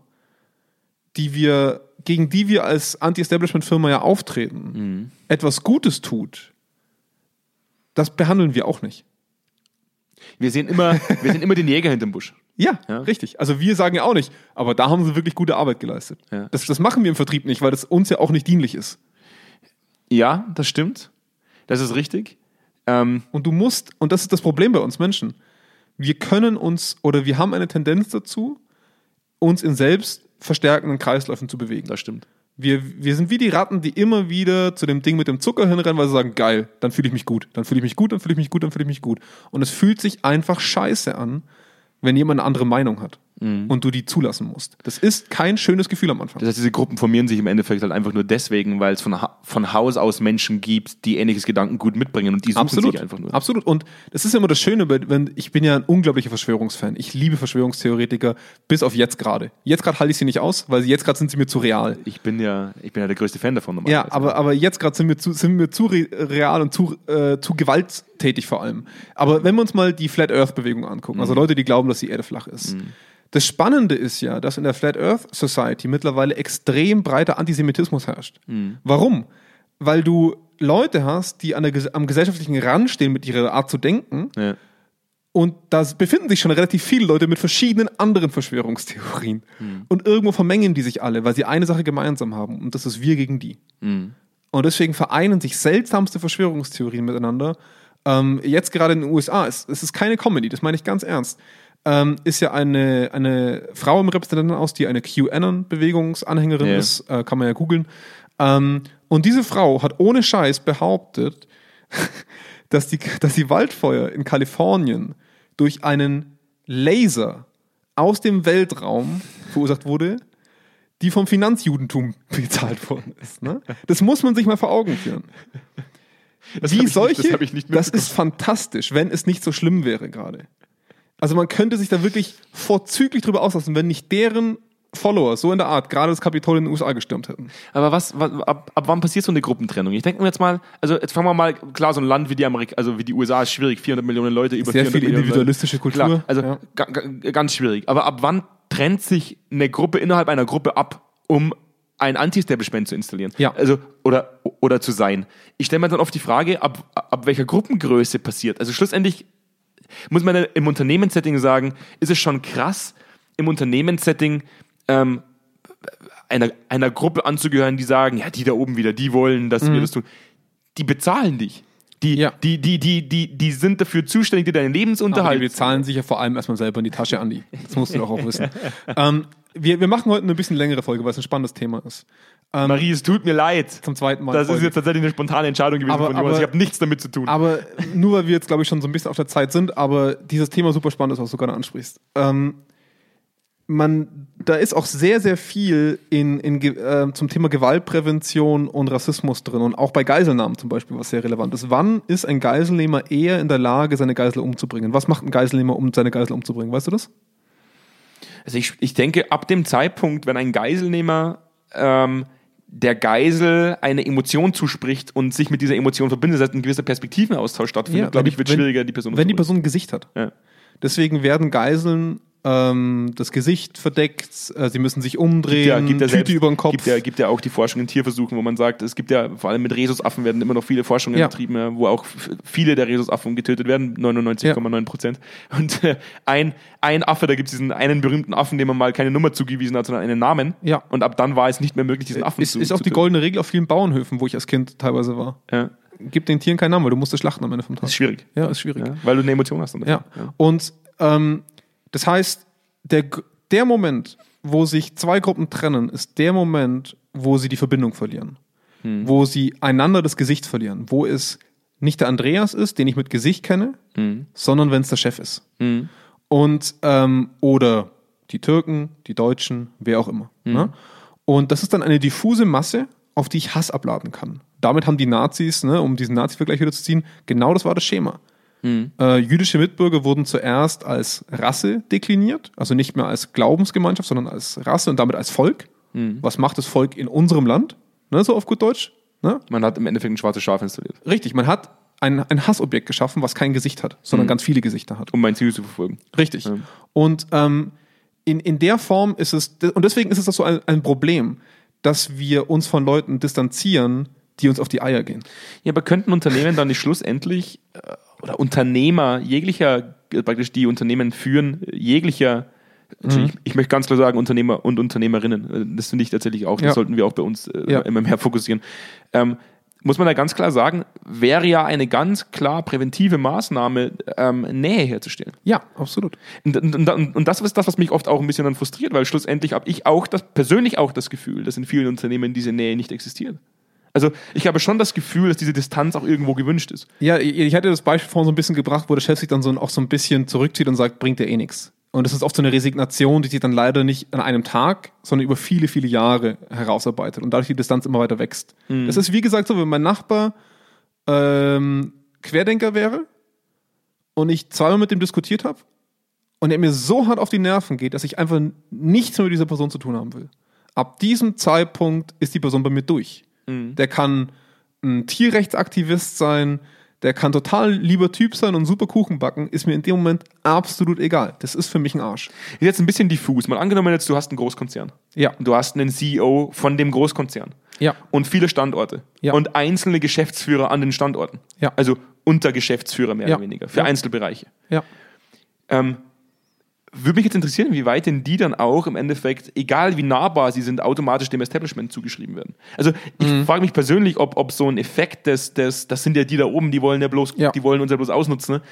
die wir, gegen die wir als Anti-Establishment-Firma ja auftreten, etwas Gutes tut, das behandeln wir auch nicht. Wir sehen immer, wir sehen immer den Jäger hinterm Busch. Ja, Ja. richtig. Also wir sagen ja auch nicht, aber da haben sie wirklich gute Arbeit geleistet. Ja. Das, das machen wir im Vertrieb nicht, weil das uns ja auch nicht dienlich ist. Ja, das stimmt. Das ist richtig. Ähm, Und du musst, und das ist das Problem bei uns Menschen, wir können uns oder wir haben eine Tendenz dazu, uns in selbst verstärkenden Kreisläufen zu bewegen. das stimmt. Wir, wir sind wie die Ratten, die immer wieder zu dem Ding mit dem Zucker hinrennen, weil sie sagen, geil, dann fühle ich mich gut, dann fühle ich mich gut, dann fühle ich mich gut, dann fühle ich mich gut. Und es fühlt sich einfach scheiße an, wenn jemand eine andere Meinung hat. Und du die zulassen musst. Das ist kein schönes Gefühl am Anfang. Das heißt, diese Gruppen formieren sich im Endeffekt halt einfach nur deswegen, weil es von, Ha- von Haus aus Menschen gibt, die ähnliches Gedankengut mitbringen und die suchen Absolut, sich einfach nur. absolut. Und das ist immer das Schöne, wenn ich bin ja ein unglaublicher Verschwörungsfan. Ich liebe Verschwörungstheoretiker, bis auf jetzt gerade. Jetzt gerade halte ich sie nicht aus, weil jetzt gerade sind sie mir zu real. Ich bin ja, ich bin ja der größte Fan davon. Ja, aber, aber jetzt gerade sind wir zu, sind wir zu re real und zu, äh, zu gewalttätig vor allem. Aber wenn wir uns mal die Flat Earth Bewegung angucken, also Leute, die glauben, dass die Erde flach ist. Das Spannende ist ja, dass in der Flat Earth Society mittlerweile extrem breiter Antisemitismus herrscht. Warum? Weil du Leute hast, die der, am gesellschaftlichen Rand stehen mit ihrer Art zu denken Ja. und da befinden sich schon relativ viele Leute mit verschiedenen anderen Verschwörungstheorien. Und irgendwo vermengen die sich alle, weil sie eine Sache gemeinsam haben. Und das ist wir gegen die. Und deswegen vereinen sich seltsamste Verschwörungstheorien miteinander. Ähm, jetzt gerade in den USA, es, es ist keine Comedy, das meine ich ganz ernst. Ähm, ist ja eine, eine Frau im Repräsentantenhaus, die eine QAnon-Bewegungsanhängerin Ja. ist, äh, kann man ja googeln. Ähm, und diese Frau hat ohne Scheiß behauptet, dass die, dass die Waldfeuer in Kalifornien durch einen Laser aus dem Weltraum verursacht wurde, die vom Finanzjudentum bezahlt worden ist. Ne? Das muss man sich mal vor Augen führen. Das Wie ich nicht- solche, das das ist fantastisch, wenn es nicht so schlimm wäre gerade. Also man könnte sich da wirklich vorzüglich drüber auslassen, wenn nicht deren Follower so in der Art gerade das Kapitol in den USA gestürmt hätten. Aber was, was ab, ab wann passiert so eine Gruppentrennung? Ich denke mir jetzt mal, also jetzt fangen wir mal, klar, so ein Land wie die Amerik also wie die USA ist schwierig, 400 Millionen Leute, über Sehr 400 viel individualistische. Kultur. Klar, also Ja. ga, ga, ganz schwierig. Aber ab wann trennt sich eine Gruppe innerhalb einer Gruppe ab, um ein Anti-Establishment zu installieren? Ja. Also, oder, oder zu sein. Ich stelle mir dann oft die Frage, ab, ab welcher Gruppengröße passiert. Also schlussendlich muss man im Unternehmenssetting sagen, ist es schon krass, im Unternehmenssetting ähm, einer, einer Gruppe anzugehören, die sagen, ja, die da oben wieder, die wollen, dass wir das tun. Die bezahlen dich. Die. Ja. die, die, die, die, die sind dafür zuständig, dir deinen Aber Lebensunterhalt die bezahlen sich ja vor allem erstmal selber in die Tasche, Andi. Das musst du doch auch wissen. ähm, wir, wir machen heute eine bisschen längere Folge, weil es ein spannendes Thema ist. Marie, es tut mir leid. Zum zweiten Mal. Das ist Folge. jetzt tatsächlich eine spontane Entscheidung gewesen Aber- von Jonas. aber- Ich habe nichts damit zu tun. Aber nur weil wir jetzt, glaube ich, schon so ein bisschen auf der Zeit sind, aber dieses Thema super spannend ist, was du gerade ansprichst. Ähm, man, da ist auch sehr, sehr viel in, in, äh, zum Thema Gewaltprävention und Rassismus drin und auch bei Geiselnahmen zum Beispiel, was sehr relevant ist. Wann ist ein Geiselnehmer eher in der Lage, seine Geisel umzubringen? Was macht ein Geiselnehmer, um seine Geisel umzubringen? Weißt du das? Also ich, ich denke, ab dem Zeitpunkt, wenn ein Geiselnehmer ähm, der Geisel eine Emotion zuspricht und sich mit dieser Emotion verbindet, das heißt ein gewisser Perspektivenaustausch stattfindet, glaube wenn ich, wird wenn- schwieriger, die Person Wenn die. Person ein Gesicht hat. Ja. Deswegen werden Geiseln ähm, das Gesicht verdeckt, äh, sie müssen sich umdrehen, ja, gibt ja Tüte selbst, über den Kopf. Gibt ja, gibt ja auch die Forschung in Tierversuchen, wo man sagt, es gibt ja, vor allem mit Rhesusaffen werden immer noch viele Forschungen Ja. betrieben, ja, wo auch viele der Rhesusaffen getötet werden, 99,9 Prozent. Und äh, ein, ein Affe, da gibt es diesen einen berühmten Affen, dem man mal keine Nummer zugewiesen hat, sondern einen Namen. Ja. Und ab dann war es nicht mehr möglich, diesen Affen ist, zu ist auch die goldene Regel auf vielen Bauernhöfen, wo ich als Kind teilweise war. Ja. Gib den Tieren keinen Namen, weil du musst es schlachten am Ende vom Tag. Das ist schwierig. Ja, ist schwierig. Ja, weil du eine Emotion hast. Ja. Und ähm, das heißt, der, der Moment, wo sich zwei Gruppen trennen, ist der Moment, wo sie die Verbindung verlieren. Wo sie einander das Gesicht verlieren. Wo es nicht der Andreas ist, den ich mit Gesicht kenne, sondern wenn es der Chef ist. Und ähm, oder die Türken, die Deutschen, wer auch immer. Ne? Und das ist dann eine diffuse Masse, auf die ich Hass abladen kann. Damit haben die Nazis, ne, um diesen Nazi-Vergleich wieder zu ziehen, genau das war das Schema. Äh, jüdische Mitbürger wurden zuerst als Rasse dekliniert, also nicht mehr als Glaubensgemeinschaft, sondern als Rasse und damit als Volk. Was macht das Volk in unserem Land? Ne, so auf gut Deutsch. Ne? Man hat im Endeffekt ein schwarzes Schaf installiert, Richtig, man hat ein, ein Hassobjekt geschaffen, was kein Gesicht hat, sondern ganz viele Gesichter hat. um mein Ziel zu verfolgen. Richtig. Ja. Und ähm, in, in der Form ist es, und deswegen ist es auch so ein, ein Problem, dass wir uns von Leuten distanzieren, die uns auf die Eier gehen. Ja, aber könnten Unternehmen dann nicht schlussendlich äh, oder Unternehmer jeglicher, äh, praktisch die Unternehmen führen, jeglicher, also Mhm. ich, ich möchte ganz klar sagen, Unternehmer und Unternehmerinnen, äh, das finde ich tatsächlich auch, das Ja. sollten wir auch bei uns äh, Ja. immer mehr fokussieren. Ähm, muss man da ganz klar sagen, wäre ja eine ganz klar präventive Maßnahme, ähm, Nähe herzustellen. Ja, absolut. Und, und, und, und das ist das, was mich oft auch ein bisschen dann frustriert, weil schlussendlich habe ich auch das, persönlich auch das Gefühl, dass in vielen Unternehmen diese Nähe nicht existiert. Also ich habe schon das Gefühl, dass diese Distanz auch irgendwo gewünscht ist. Ja, ich hatte das Beispiel vorhin so ein bisschen gebracht, wo der Chef sich dann so, auch so ein bisschen zurückzieht und sagt, bringt dir eh nichts. Und das ist oft so eine Resignation, die sich dann leider nicht an einem Tag, sondern über viele, viele Jahre herausarbeitet und dadurch die Distanz immer weiter wächst. Das ist wie gesagt so, wenn mein Nachbar ähm, Querdenker wäre und ich zweimal mit dem diskutiert habe und er mir so hart auf die Nerven geht, dass ich einfach nichts mehr mit dieser Person zu tun haben will. Ab diesem Zeitpunkt ist die Person bei mir durch. Der kann ein Tierrechtsaktivist sein, der kann total lieber Typ sein und super Kuchen backen, ist mir in dem Moment absolut egal. Das ist für mich ein Arsch. Ist jetzt ein bisschen diffus. Mal angenommen jetzt, du hast einen Großkonzern. Ja. Du hast einen CEO von dem Großkonzern. Ja. Und viele Standorte. Ja. Und einzelne Geschäftsführer an den Standorten. Ja. Also Untergeschäftsführer mehr Ja. oder weniger. Für Ja. Einzelbereiche. Ja. Ähm, würde mich jetzt interessieren, wie weit denn die dann auch im Endeffekt, egal wie nahbar sie sind, automatisch dem Establishment zugeschrieben werden. Also ich Mhm. frage mich persönlich, ob, ob so ein Effekt des, des, das sind ja die da oben, die wollen ja bloß, Ja. die wollen uns ja bloß ausnutzen, ne?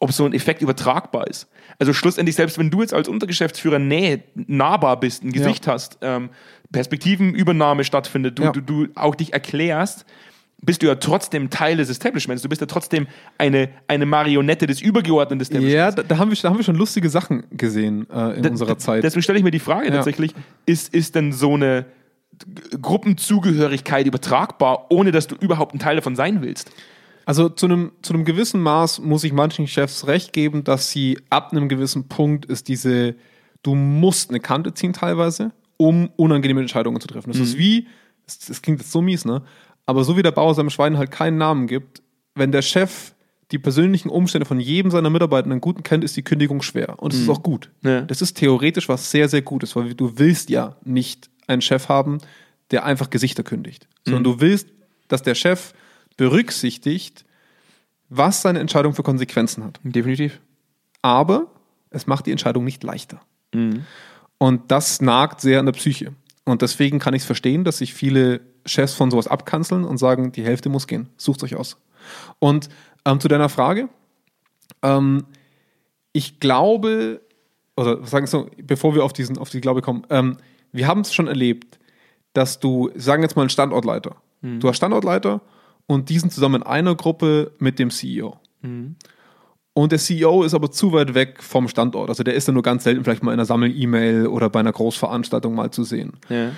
ob so ein Effekt übertragbar ist. Also schlussendlich, selbst wenn du jetzt als Untergeschäftsführer nähe, nahbar bist, ein Gesicht hast, ähm, Perspektivenübernahme stattfindet, du, Ja. du, du auch dich erklärst, bist du ja trotzdem Teil des Establishments. Du bist ja trotzdem eine, eine Marionette des übergeordneten Establishments. Ja, da, da, haben wir, da haben wir schon lustige Sachen gesehen äh, in D- unserer Zeit. Deswegen stelle ich mir die Frage Ja. tatsächlich, ist, ist denn so eine Gruppenzugehörigkeit übertragbar, ohne dass du überhaupt ein Teil davon sein willst? Also zu einem, zu einem gewissen Maß muss ich manchen Chefs recht geben, dass sie ab einem gewissen Punkt ist diese, du musst eine Kante ziehen teilweise, um unangenehme Entscheidungen zu treffen. Das ist wie, das, das klingt jetzt so mies, ne? Aber so wie der Bauer seinem Schwein halt keinen Namen gibt, wenn der Chef die persönlichen Umstände von jedem seiner Mitarbeitenden gut kennt, ist die Kündigung schwer. Und es ist auch gut. Ja. Das ist theoretisch was sehr, sehr Gutes, weil du willst ja nicht einen Chef haben, der einfach Gesichter kündigt, sondern du willst, dass der Chef berücksichtigt, was seine Entscheidung für Konsequenzen hat. Definitiv. Aber es macht die Entscheidung nicht leichter. Und das nagt sehr an der Psyche. Und deswegen kann ich es verstehen, dass sich viele Chefs von sowas abkanzeln und sagen, die Hälfte muss gehen. Sucht euch aus. Und ähm, zu deiner Frage, ähm, ich glaube, oder sagen wir so, bevor wir auf, diesen, auf die Glaube kommen, ähm, wir haben es schon erlebt, dass du, sagen jetzt mal einen Standortleiter. Du hast Standortleiter und die sind zusammen in einer Gruppe mit dem CEO. Und der CEO ist aber zu weit weg vom Standort. Also der ist dann nur ganz selten vielleicht mal in einer Sammel-E-Mail oder bei einer Großveranstaltung mal zu sehen. Ja.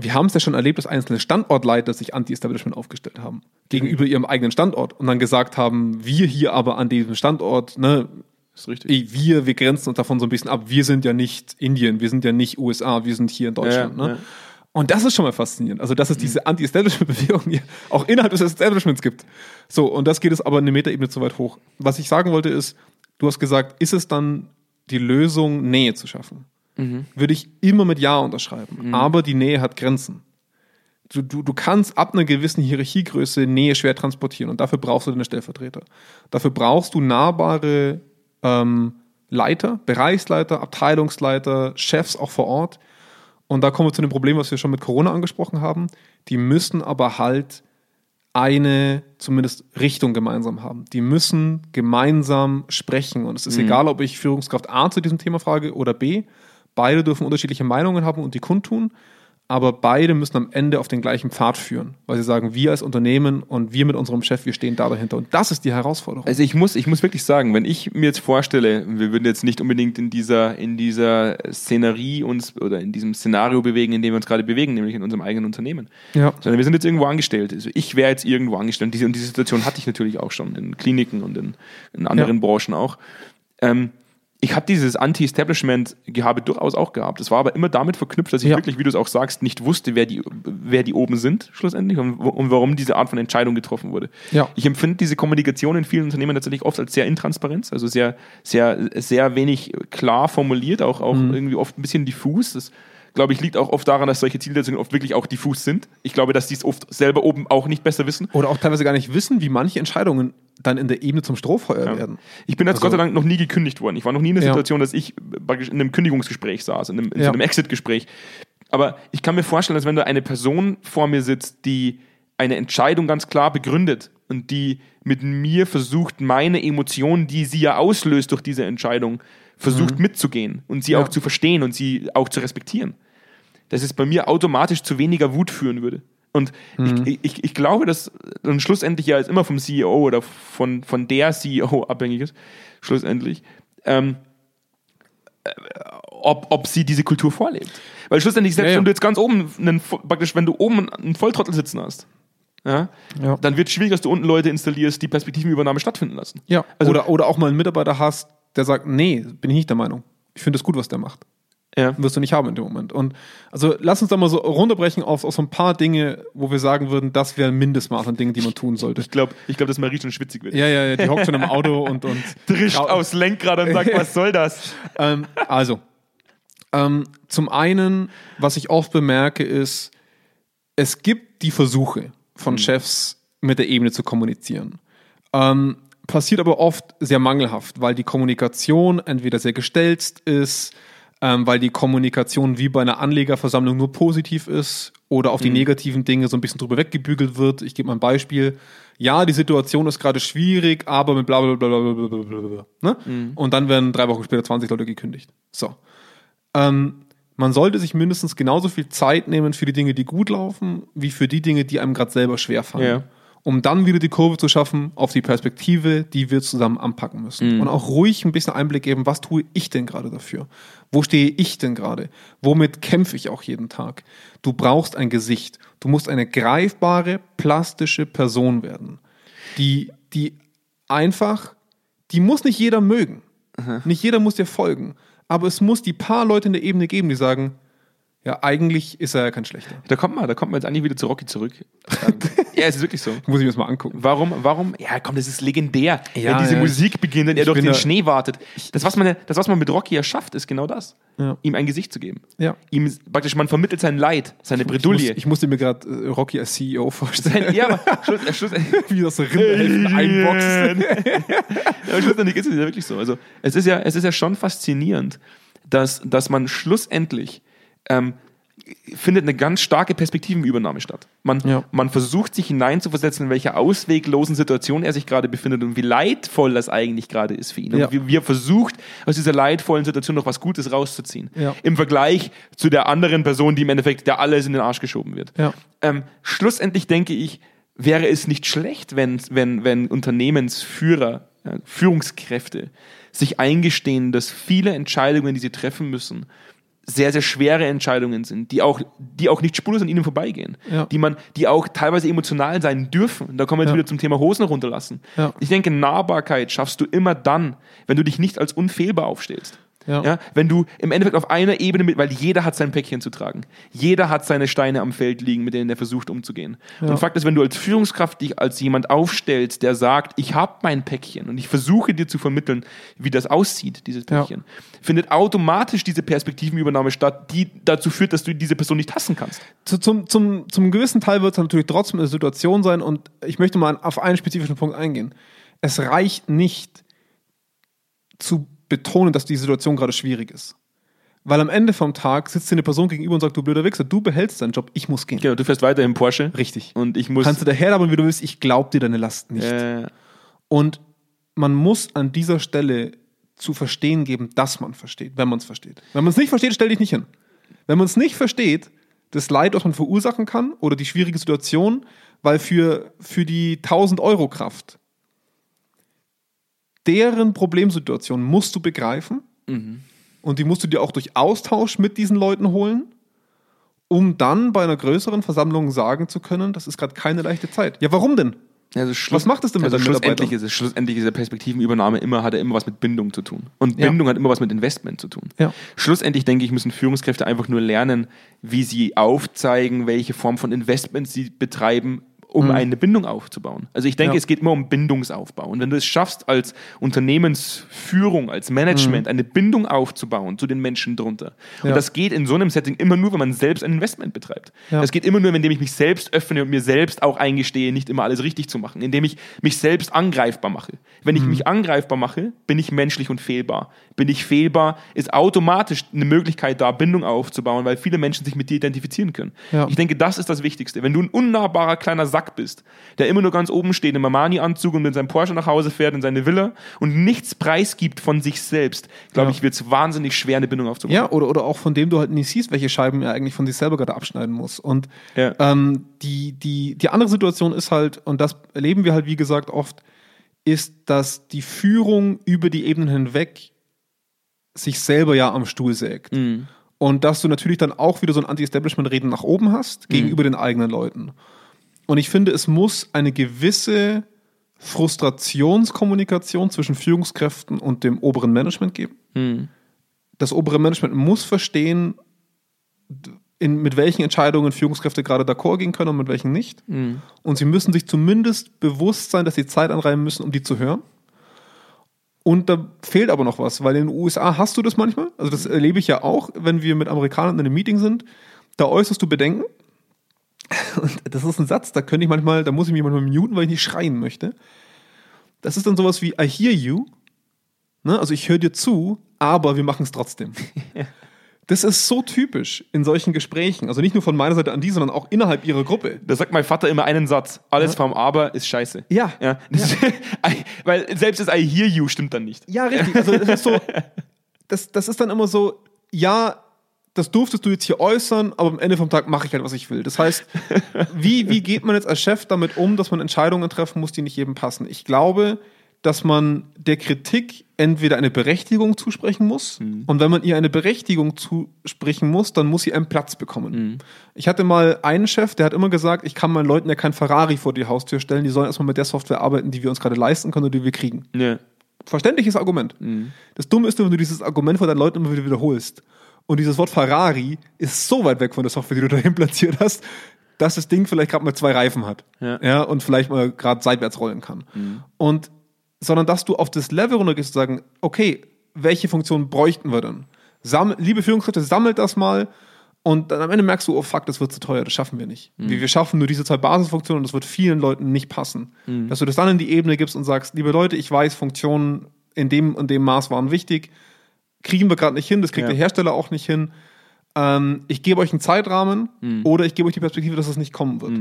Wir haben es ja schon erlebt, dass einzelne Standortleiter sich anti-Establishment aufgestellt haben. Gegenüber ihrem eigenen Standort und dann gesagt haben, wir hier aber an diesem Standort, ne, Ist richtig. wir, wir grenzen uns davon so ein bisschen ab. Wir sind ja nicht Indien, wir sind ja nicht USA, wir sind hier in Deutschland. Ja, ne? ja. Und das ist schon mal faszinierend. Also, dass es diese Anti-Establishment-Bewegung auch innerhalb des Establishments gibt. So, und das geht es aber eine Metaebene zu weit hoch. Was ich sagen wollte ist, du hast gesagt, ist es dann die Lösung, Nähe zu schaffen? Würde ich immer mit Ja unterschreiben. Aber die Nähe hat Grenzen. Du, du, du kannst ab einer gewissen Hierarchiegröße Nähe schwer transportieren und dafür brauchst du deine Stellvertreter. Dafür brauchst du nahbare ähm, Leiter, Bereichsleiter, Abteilungsleiter, Chefs auch vor Ort. Und da kommen wir zu dem Problem, was wir schon mit Corona angesprochen haben. Die müssen aber halt eine zumindest Richtung gemeinsam haben. Die müssen gemeinsam sprechen. Und es ist egal, ob ich Führungskraft A zu diesem Thema frage oder B. Beide dürfen unterschiedliche Meinungen haben und die kundtun. Aber beide müssen am Ende auf den gleichen Pfad führen, weil sie sagen, wir als Unternehmen und wir mit unserem Chef, wir stehen da dahinter. Und das ist die Herausforderung. Also ich muss, ich muss wirklich sagen, wenn ich mir jetzt vorstelle, wir würden jetzt nicht unbedingt in dieser, in dieser Szenerie uns oder in diesem Szenario bewegen, in dem wir uns gerade bewegen, nämlich in unserem eigenen Unternehmen. Ja. Sondern wir sind jetzt irgendwo angestellt. Also ich wäre jetzt irgendwo angestellt. Diese, und diese Situation hatte ich natürlich auch schon in Kliniken und in, in anderen Ja. Branchen auch. Ähm, ich habe dieses Anti-Establishment-Gehabe durchaus auch gehabt. Es war aber immer damit verknüpft, dass ich Ja. wirklich, wie du es auch sagst, nicht wusste, wer die, wer die oben sind, schlussendlich, und, und warum diese Art von Entscheidung getroffen wurde. Ja. Ich empfinde diese Kommunikation in vielen Unternehmen tatsächlich oft als sehr intransparent, also sehr, sehr, sehr wenig klar formuliert, auch, auch Mhm. irgendwie oft ein bisschen diffus. Das, glaube ich, liegt auch oft daran, dass solche Zielsetzungen oft wirklich auch diffus sind. Ich glaube, dass die es oft selber oben auch nicht besser wissen. Oder auch teilweise gar nicht wissen, wie manche Entscheidungen dann in der Ebene zum Strohfeuer werden. Ich bin jetzt Also- Gott sei Dank noch nie gekündigt worden. Ich war noch nie in der Ja. Situation, dass ich praktisch in einem Kündigungsgespräch saß, in einem, in Ja. so einem Exit-Gespräch. Aber ich kann mir vorstellen, dass wenn da eine Person vor mir sitzt, die eine Entscheidung ganz klar begründet und die mit mir versucht, meine Emotionen, die sie ja auslöst durch diese Entscheidung, versucht mitzugehen und sie Mhm. Ja. auch zu verstehen und sie auch zu respektieren, dass es bei mir automatisch zu weniger Wut führen würde. Und Mhm. ich, ich, ich glaube, dass dann schlussendlich ja es immer vom CEO oder von, von der CEO abhängig ist, schlussendlich. Ähm, ob, ob sie diese Kultur vorlebt. Weil schlussendlich, selbst Ja, ja. wenn du jetzt ganz oben, einen, praktisch, wenn du oben einen Volltrottel sitzen hast, ja, Ja. dann wird es schwierig, dass du unten Leute installierst, die Perspektivenübernahme stattfinden lassen. Ja. Also- oder, oder auch mal einen Mitarbeiter hast, der sagt, nee, bin ich nicht der Meinung. Ich finde es gut, was der macht. Ja. Wirst du nicht haben in dem Moment. Und also lass uns da mal so runterbrechen auf, auf so ein paar Dinge, wo wir sagen würden, das wäre ein Mindestmaß an Dingen, die man tun sollte. Ich glaube, ich glaub, dass Marie schon schwitzig wird. Ja, ja, ja, die hockt schon im Auto und, und Drischt aus Lenkrad und sagt, was soll das? ähm, also, ähm, zum einen, was ich oft bemerke, ist, es gibt die Versuche von Chefs mit der Ebene zu kommunizieren. Ähm, passiert aber oft sehr mangelhaft, weil die Kommunikation entweder sehr gestelzt ist, ähm, weil die Kommunikation wie bei einer Anlegerversammlung nur positiv ist oder auf die mhm. negativen Dinge so ein bisschen drüber weggebügelt wird. Ich gebe mal ein Beispiel. Ja, die Situation ist gerade schwierig, aber mit bla bla bla bla bla bla bla. Ne? Mhm. Und dann werden drei Wochen später 20 Leute gekündigt. So. Ähm, man sollte sich mindestens genauso viel Zeit nehmen für die Dinge, die gut laufen, wie für die Dinge, die einem gerade selber schwerfallen. Ja. Um dann wieder die Kurve zu schaffen auf die Perspektive, die wir zusammen anpacken müssen. Und auch ruhig ein bisschen Einblick geben, was tue ich denn gerade dafür? Wo stehe ich denn gerade? Womit kämpfe ich auch jeden Tag? Du brauchst ein Gesicht. Du musst eine greifbare, plastische Person werden, die, die einfach, die muss nicht jeder mögen. Nicht jeder muss dir folgen. Aber es muss die paar Leute in der Ebene geben, die sagen, ja, eigentlich ist er ja kein Schlechter. Da kommt man, da kommt man jetzt eigentlich wieder zu Rocky zurück. Ja, es ist wirklich so. Muss ich mir das mal angucken. Warum, warum? Ja, komm, das ist legendär. Ja, wenn diese ja, Musik beginnt und er ich durch den Schnee wartet. Das was, man, das, was man mit Rocky ja schafft, ist genau das. Ja. Ihm ein Gesicht zu geben. Ja. Ihm praktisch, man vermittelt sein Leid, seine Ich, muss, Bredouille. ich musste mir gerade äh, Rocky als CEO vorstellen, Sein, ja, aber Schluss, äh, Schluss, wie das Rinderhälften einboxt. ja, aber schlussendlich ist es ja wirklich so. Also es ist ja, es ist ja schon faszinierend, dass, dass man schlussendlich ähm, findet eine ganz starke Perspektivenübernahme statt. Man, Ja. man versucht sich hineinzuversetzen, in welcher ausweglosen Situation er sich gerade befindet und wie leidvoll das eigentlich gerade ist für ihn. Ja. Und wie, wie er versucht, aus dieser leidvollen Situation noch was Gutes rauszuziehen. Ja. Im Vergleich zu der anderen Person, die im Endeffekt der alles in den Arsch geschoben wird. Ähm, schlussendlich denke ich, wäre es nicht schlecht, wenn, wenn, wenn Unternehmensführer, ja, Führungskräfte sich eingestehen, dass viele Entscheidungen, die sie treffen müssen, sehr, sehr schwere Entscheidungen sind, die auch, die auch nicht spurlos an ihnen vorbeigehen, Ja. die man, die auch teilweise emotional sein dürfen. Da kommen wir jetzt Ja. wieder zum Thema Hosen runterlassen. Ja. Ich denke, Nahbarkeit schaffst du immer dann, wenn du dich nicht als unfehlbar aufstellst. Ja. Ja, wenn du im Endeffekt auf einer Ebene mit, weil jeder hat sein Päckchen zu tragen. Jeder hat seine Steine am Feld liegen, mit denen er versucht umzugehen. Ja. Und Fakt ist, wenn du als Führungskraft dich als jemand aufstellst, der sagt, ich habe mein Päckchen und ich versuche dir zu vermitteln, wie das aussieht, dieses Ja. Päckchen, findet automatisch diese Perspektivenübernahme statt, die dazu führt, dass du diese Person nicht hassen kannst. Zu, zum, zum, zum gewissen Teil wird es natürlich trotzdem eine Situation sein und ich möchte mal auf einen spezifischen Punkt eingehen. Es reicht nicht zu betonen, dass die Situation gerade schwierig ist. Weil am Ende vom Tag sitzt dir eine Person gegenüber und sagt, du blöder Wichser, du behältst deinen Job, ich muss gehen. Genau, du fährst weiter im Porsche. Richtig. Und ich muss. Kannst du daherlabern, wie du willst, ich glaub dir deine Last nicht. äh, Und man muss an dieser Stelle zu verstehen geben, dass man versteht, wenn man es versteht. Wenn man es nicht versteht, stell dich nicht hin. Wenn man es nicht versteht, das Leid, was man verursachen kann oder die schwierige Situation, weil für, für die 1000 Euro Kraft deren Problemsituation musst du begreifen und die musst du dir auch durch Austausch mit diesen Leuten holen, um dann bei einer größeren Versammlung sagen zu können, das ist gerade keine leichte Zeit. Ja, warum denn? Also Was macht es denn mit also schlussendlich ist es schlussendlich ist der Perspektivenübernahme immer hat er immer was mit Bindung zu tun und Ja. Bindung hat immer was mit Investment zu tun. Ja. Schlussendlich denke ich müssen Führungskräfte einfach nur lernen, wie sie aufzeigen, welche Form von Investment sie betreiben, um eine Bindung aufzubauen. Also ich denke, Mhm. Ja. es geht immer um Bindungsaufbau und wenn du es schaffst als Unternehmensführung, als Management eine Bindung aufzubauen zu den Menschen drunter und Mhm. Ja. das geht in so einem Setting immer nur, wenn man selbst ein Investment betreibt. Ja. Das geht immer nur, indem ich mich selbst öffne und mir selbst auch eingestehe, nicht immer alles richtig zu machen, indem ich mich selbst angreifbar mache. Wenn Mhm. ich mich angreifbar mache, bin ich menschlich und fehlbar. Bin ich fehlbar, ist automatisch eine Möglichkeit da, Bindung aufzubauen, weil viele Menschen sich mit dir identifizieren können. Ich denke, das ist das Wichtigste. Wenn du ein unnahbarer kleiner Sack bist, der immer nur ganz oben steht im Armani-Anzug und in seinem Porsche nach Hause fährt, in seine Villa und nichts preisgibt von sich selbst, glaube Ja. ich, wird es wahnsinnig schwer, eine Bindung aufzubauen. Ja, oder, oder auch von dem du halt nicht siehst, welche Scheiben er eigentlich von sich selber gerade abschneiden muss. Und Ja. ähm, die, die, die andere Situation ist halt, und das erleben wir halt, wie gesagt, oft, ist, dass die Führung über die Ebenen hinweg sich selber ja am Stuhl sägt. Und dass du natürlich dann auch wieder so ein Anti-Establishment-Reden nach oben hast gegenüber den eigenen Leuten. Und ich finde, es muss eine gewisse Frustrationskommunikation zwischen Führungskräften und dem oberen Management geben. Das obere Management muss verstehen, in, mit welchen Entscheidungen Führungskräfte gerade d'accord gehen können und mit welchen nicht. Und sie müssen sich zumindest bewusst sein, dass sie Zeit anreiben müssen, um die zu hören. Und da fehlt aber noch was, weil in den USA hast du das manchmal. Also das erlebe ich ja auch, wenn wir mit Amerikanern in einem Meeting sind. Da äußerst du Bedenken. Und das ist ein Satz, da könnte ich manchmal, da muss ich mich manchmal muten, weil ich nicht schreien möchte. Das ist dann sowas wie I hear you. Ne? Also ich höre dir zu, aber wir machen es trotzdem. Das ist so typisch in solchen Gesprächen. Also nicht nur von meiner Seite an die, sondern auch innerhalb ihrer Gruppe. Da sagt mein Vater immer einen Satz. Alles vom Aber ist scheiße. Ja. ja. Das weil selbst das I hear you stimmt dann nicht. Ja, richtig. Also das ist so, das, das ist dann immer so, ja, das durftest du jetzt hier äußern, aber am Ende vom Tag mache ich halt, was ich will. Das heißt, wie, wie geht man jetzt als Chef damit um, dass man Entscheidungen treffen muss, die nicht jedem passen? Ich glaube, dass man der Kritik entweder eine Berechtigung zusprechen muss und wenn man ihr eine Berechtigung zusprechen muss, dann muss sie einen Platz bekommen. Ich hatte mal einen Chef, der hat immer gesagt, ich kann meinen Leuten ja kein Ferrari vor die Haustür stellen, die sollen erstmal mit der Software arbeiten, die wir uns gerade leisten können und die wir kriegen. Ja. Verständliches Argument. Das Dumme ist, nur, wenn du dieses Argument vor deinen Leuten immer wieder wiederholst. Und dieses Wort Ferrari ist so weit weg von der Software, die du dahin platziert hast, dass das Ding vielleicht gerade mal zwei Reifen hat. Ja. und vielleicht mal gerade seitwärts rollen kann. Und sondern dass du auf das Level runtergehst und sagen, okay, welche Funktionen bräuchten wir denn? Sammel, liebe Führungskräfte, sammelt das mal und dann am Ende merkst du, oh fuck, das wird zu teuer, das schaffen wir nicht. Wir, wir schaffen nur diese zwei Basisfunktionen und das wird vielen Leuten nicht passen. Dass du das dann in die Ebene gibst und sagst, liebe Leute, ich weiß, Funktionen in dem und dem Maß waren wichtig, kriegen wir gerade nicht hin, das kriegt Ja. der Hersteller auch nicht hin. Ähm, ich gebe euch einen Zeitrahmen oder ich gebe euch die Perspektive, dass es nicht kommen wird.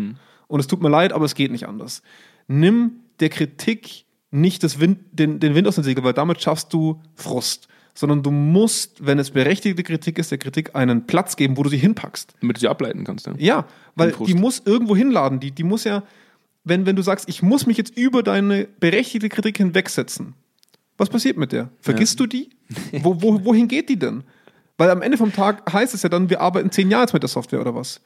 Und es tut mir leid, aber es geht nicht anders. Nimm der Kritik nicht das Wind, den, den Wind aus den Segeln, weil damit schaffst du Frust. Sondern du musst, wenn es berechtigte Kritik ist, der Kritik einen Platz geben, wo du sie hinpackst. Damit du sie ableiten kannst. Ja. Ja, weil die muss irgendwo hinladen. Die, die muss ja, wenn, wenn du sagst, ich muss mich jetzt über deine berechtigte Kritik hinwegsetzen, was passiert mit der? Vergisst du die? Wo, wo, wohin geht die denn? Weil am Ende vom Tag heißt es ja dann, wir arbeiten zehn Jahre jetzt mit der Software oder was.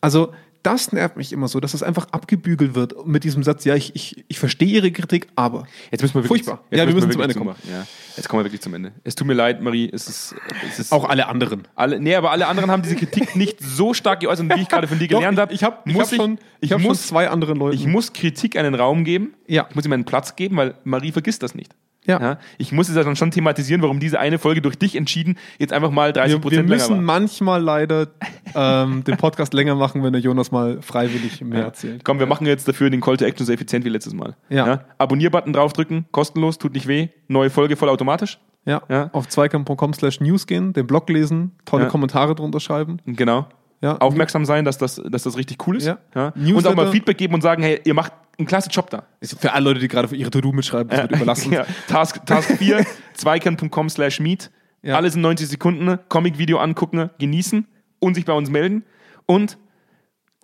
Also das nervt mich immer so, dass es einfach abgebügelt wird mit diesem Satz, ja, ich, ich, ich verstehe Ihre Kritik, aber. Jetzt müssen wir wirklich, Furchtbar. Jetzt Ja, wir müssen wir zum Ende kommen. Ja. Jetzt kommen wir wirklich zum Ende. Es tut mir leid, Marie. Es ist, es ist Auch alle anderen. alle, nee, aber alle anderen haben diese Kritik nicht so stark geäußert, wie ich gerade von dir gelernt habe. Ich habe ich muss hab schon, ich hab schon muss, zwei anderen Leuten. ich muss Kritik einen Raum geben. Ja. Ich muss ihm einen Platz geben, weil Marie vergisst das nicht. Ja. Ich muss es ja dann schon thematisieren, warum diese eine Folge durch dich entschieden jetzt einfach mal 30 wir, wir Prozent länger müssen war. manchmal leider ähm, den Podcast länger machen, wenn der Jonas mal freiwillig mehr erzählt. Komm, wir machen jetzt dafür den Call to Action so effizient wie letztes Mal. Ja. Abonnier-Button draufdrücken, kostenlos, tut nicht weh. Neue Folge vollautomatisch. Ja. Ja. Auf zweikampf.com slash news gehen, den Blog lesen, tolle Ja. Kommentare drunter schreiben. Genau. Ja. Aufmerksam sein, dass das, dass das richtig cool ist. Ja. Und auch mal Feedback geben und sagen, hey, ihr macht einen klasse Job da. Ist für alle Leute, die gerade für ihre To-Do mitschreiben, das wird überlassen. Ja. Task, Task 4, zweikern.com slash meet. Ja. Alles in 90 Sekunden. Comic-Video angucken, genießen und sich bei uns melden. Und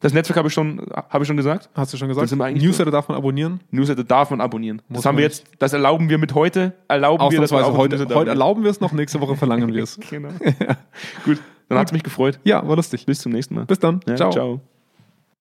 das Netzwerk habe ich schon, habe ich schon gesagt. Hast du schon Das gesagt? Newsletter darf man abonnieren. Newsletter darf man abonnieren. Muss das haben wir jetzt, das erlauben wir mit heute. Erlauben wir, auch heute, heute erlauben wir es noch, nächste Woche verlangen wir es. Genau. Gut, dann hat es mich gefreut. Ja, war lustig. Bis zum nächsten Mal. Bis dann. Ja, ciao. ciao.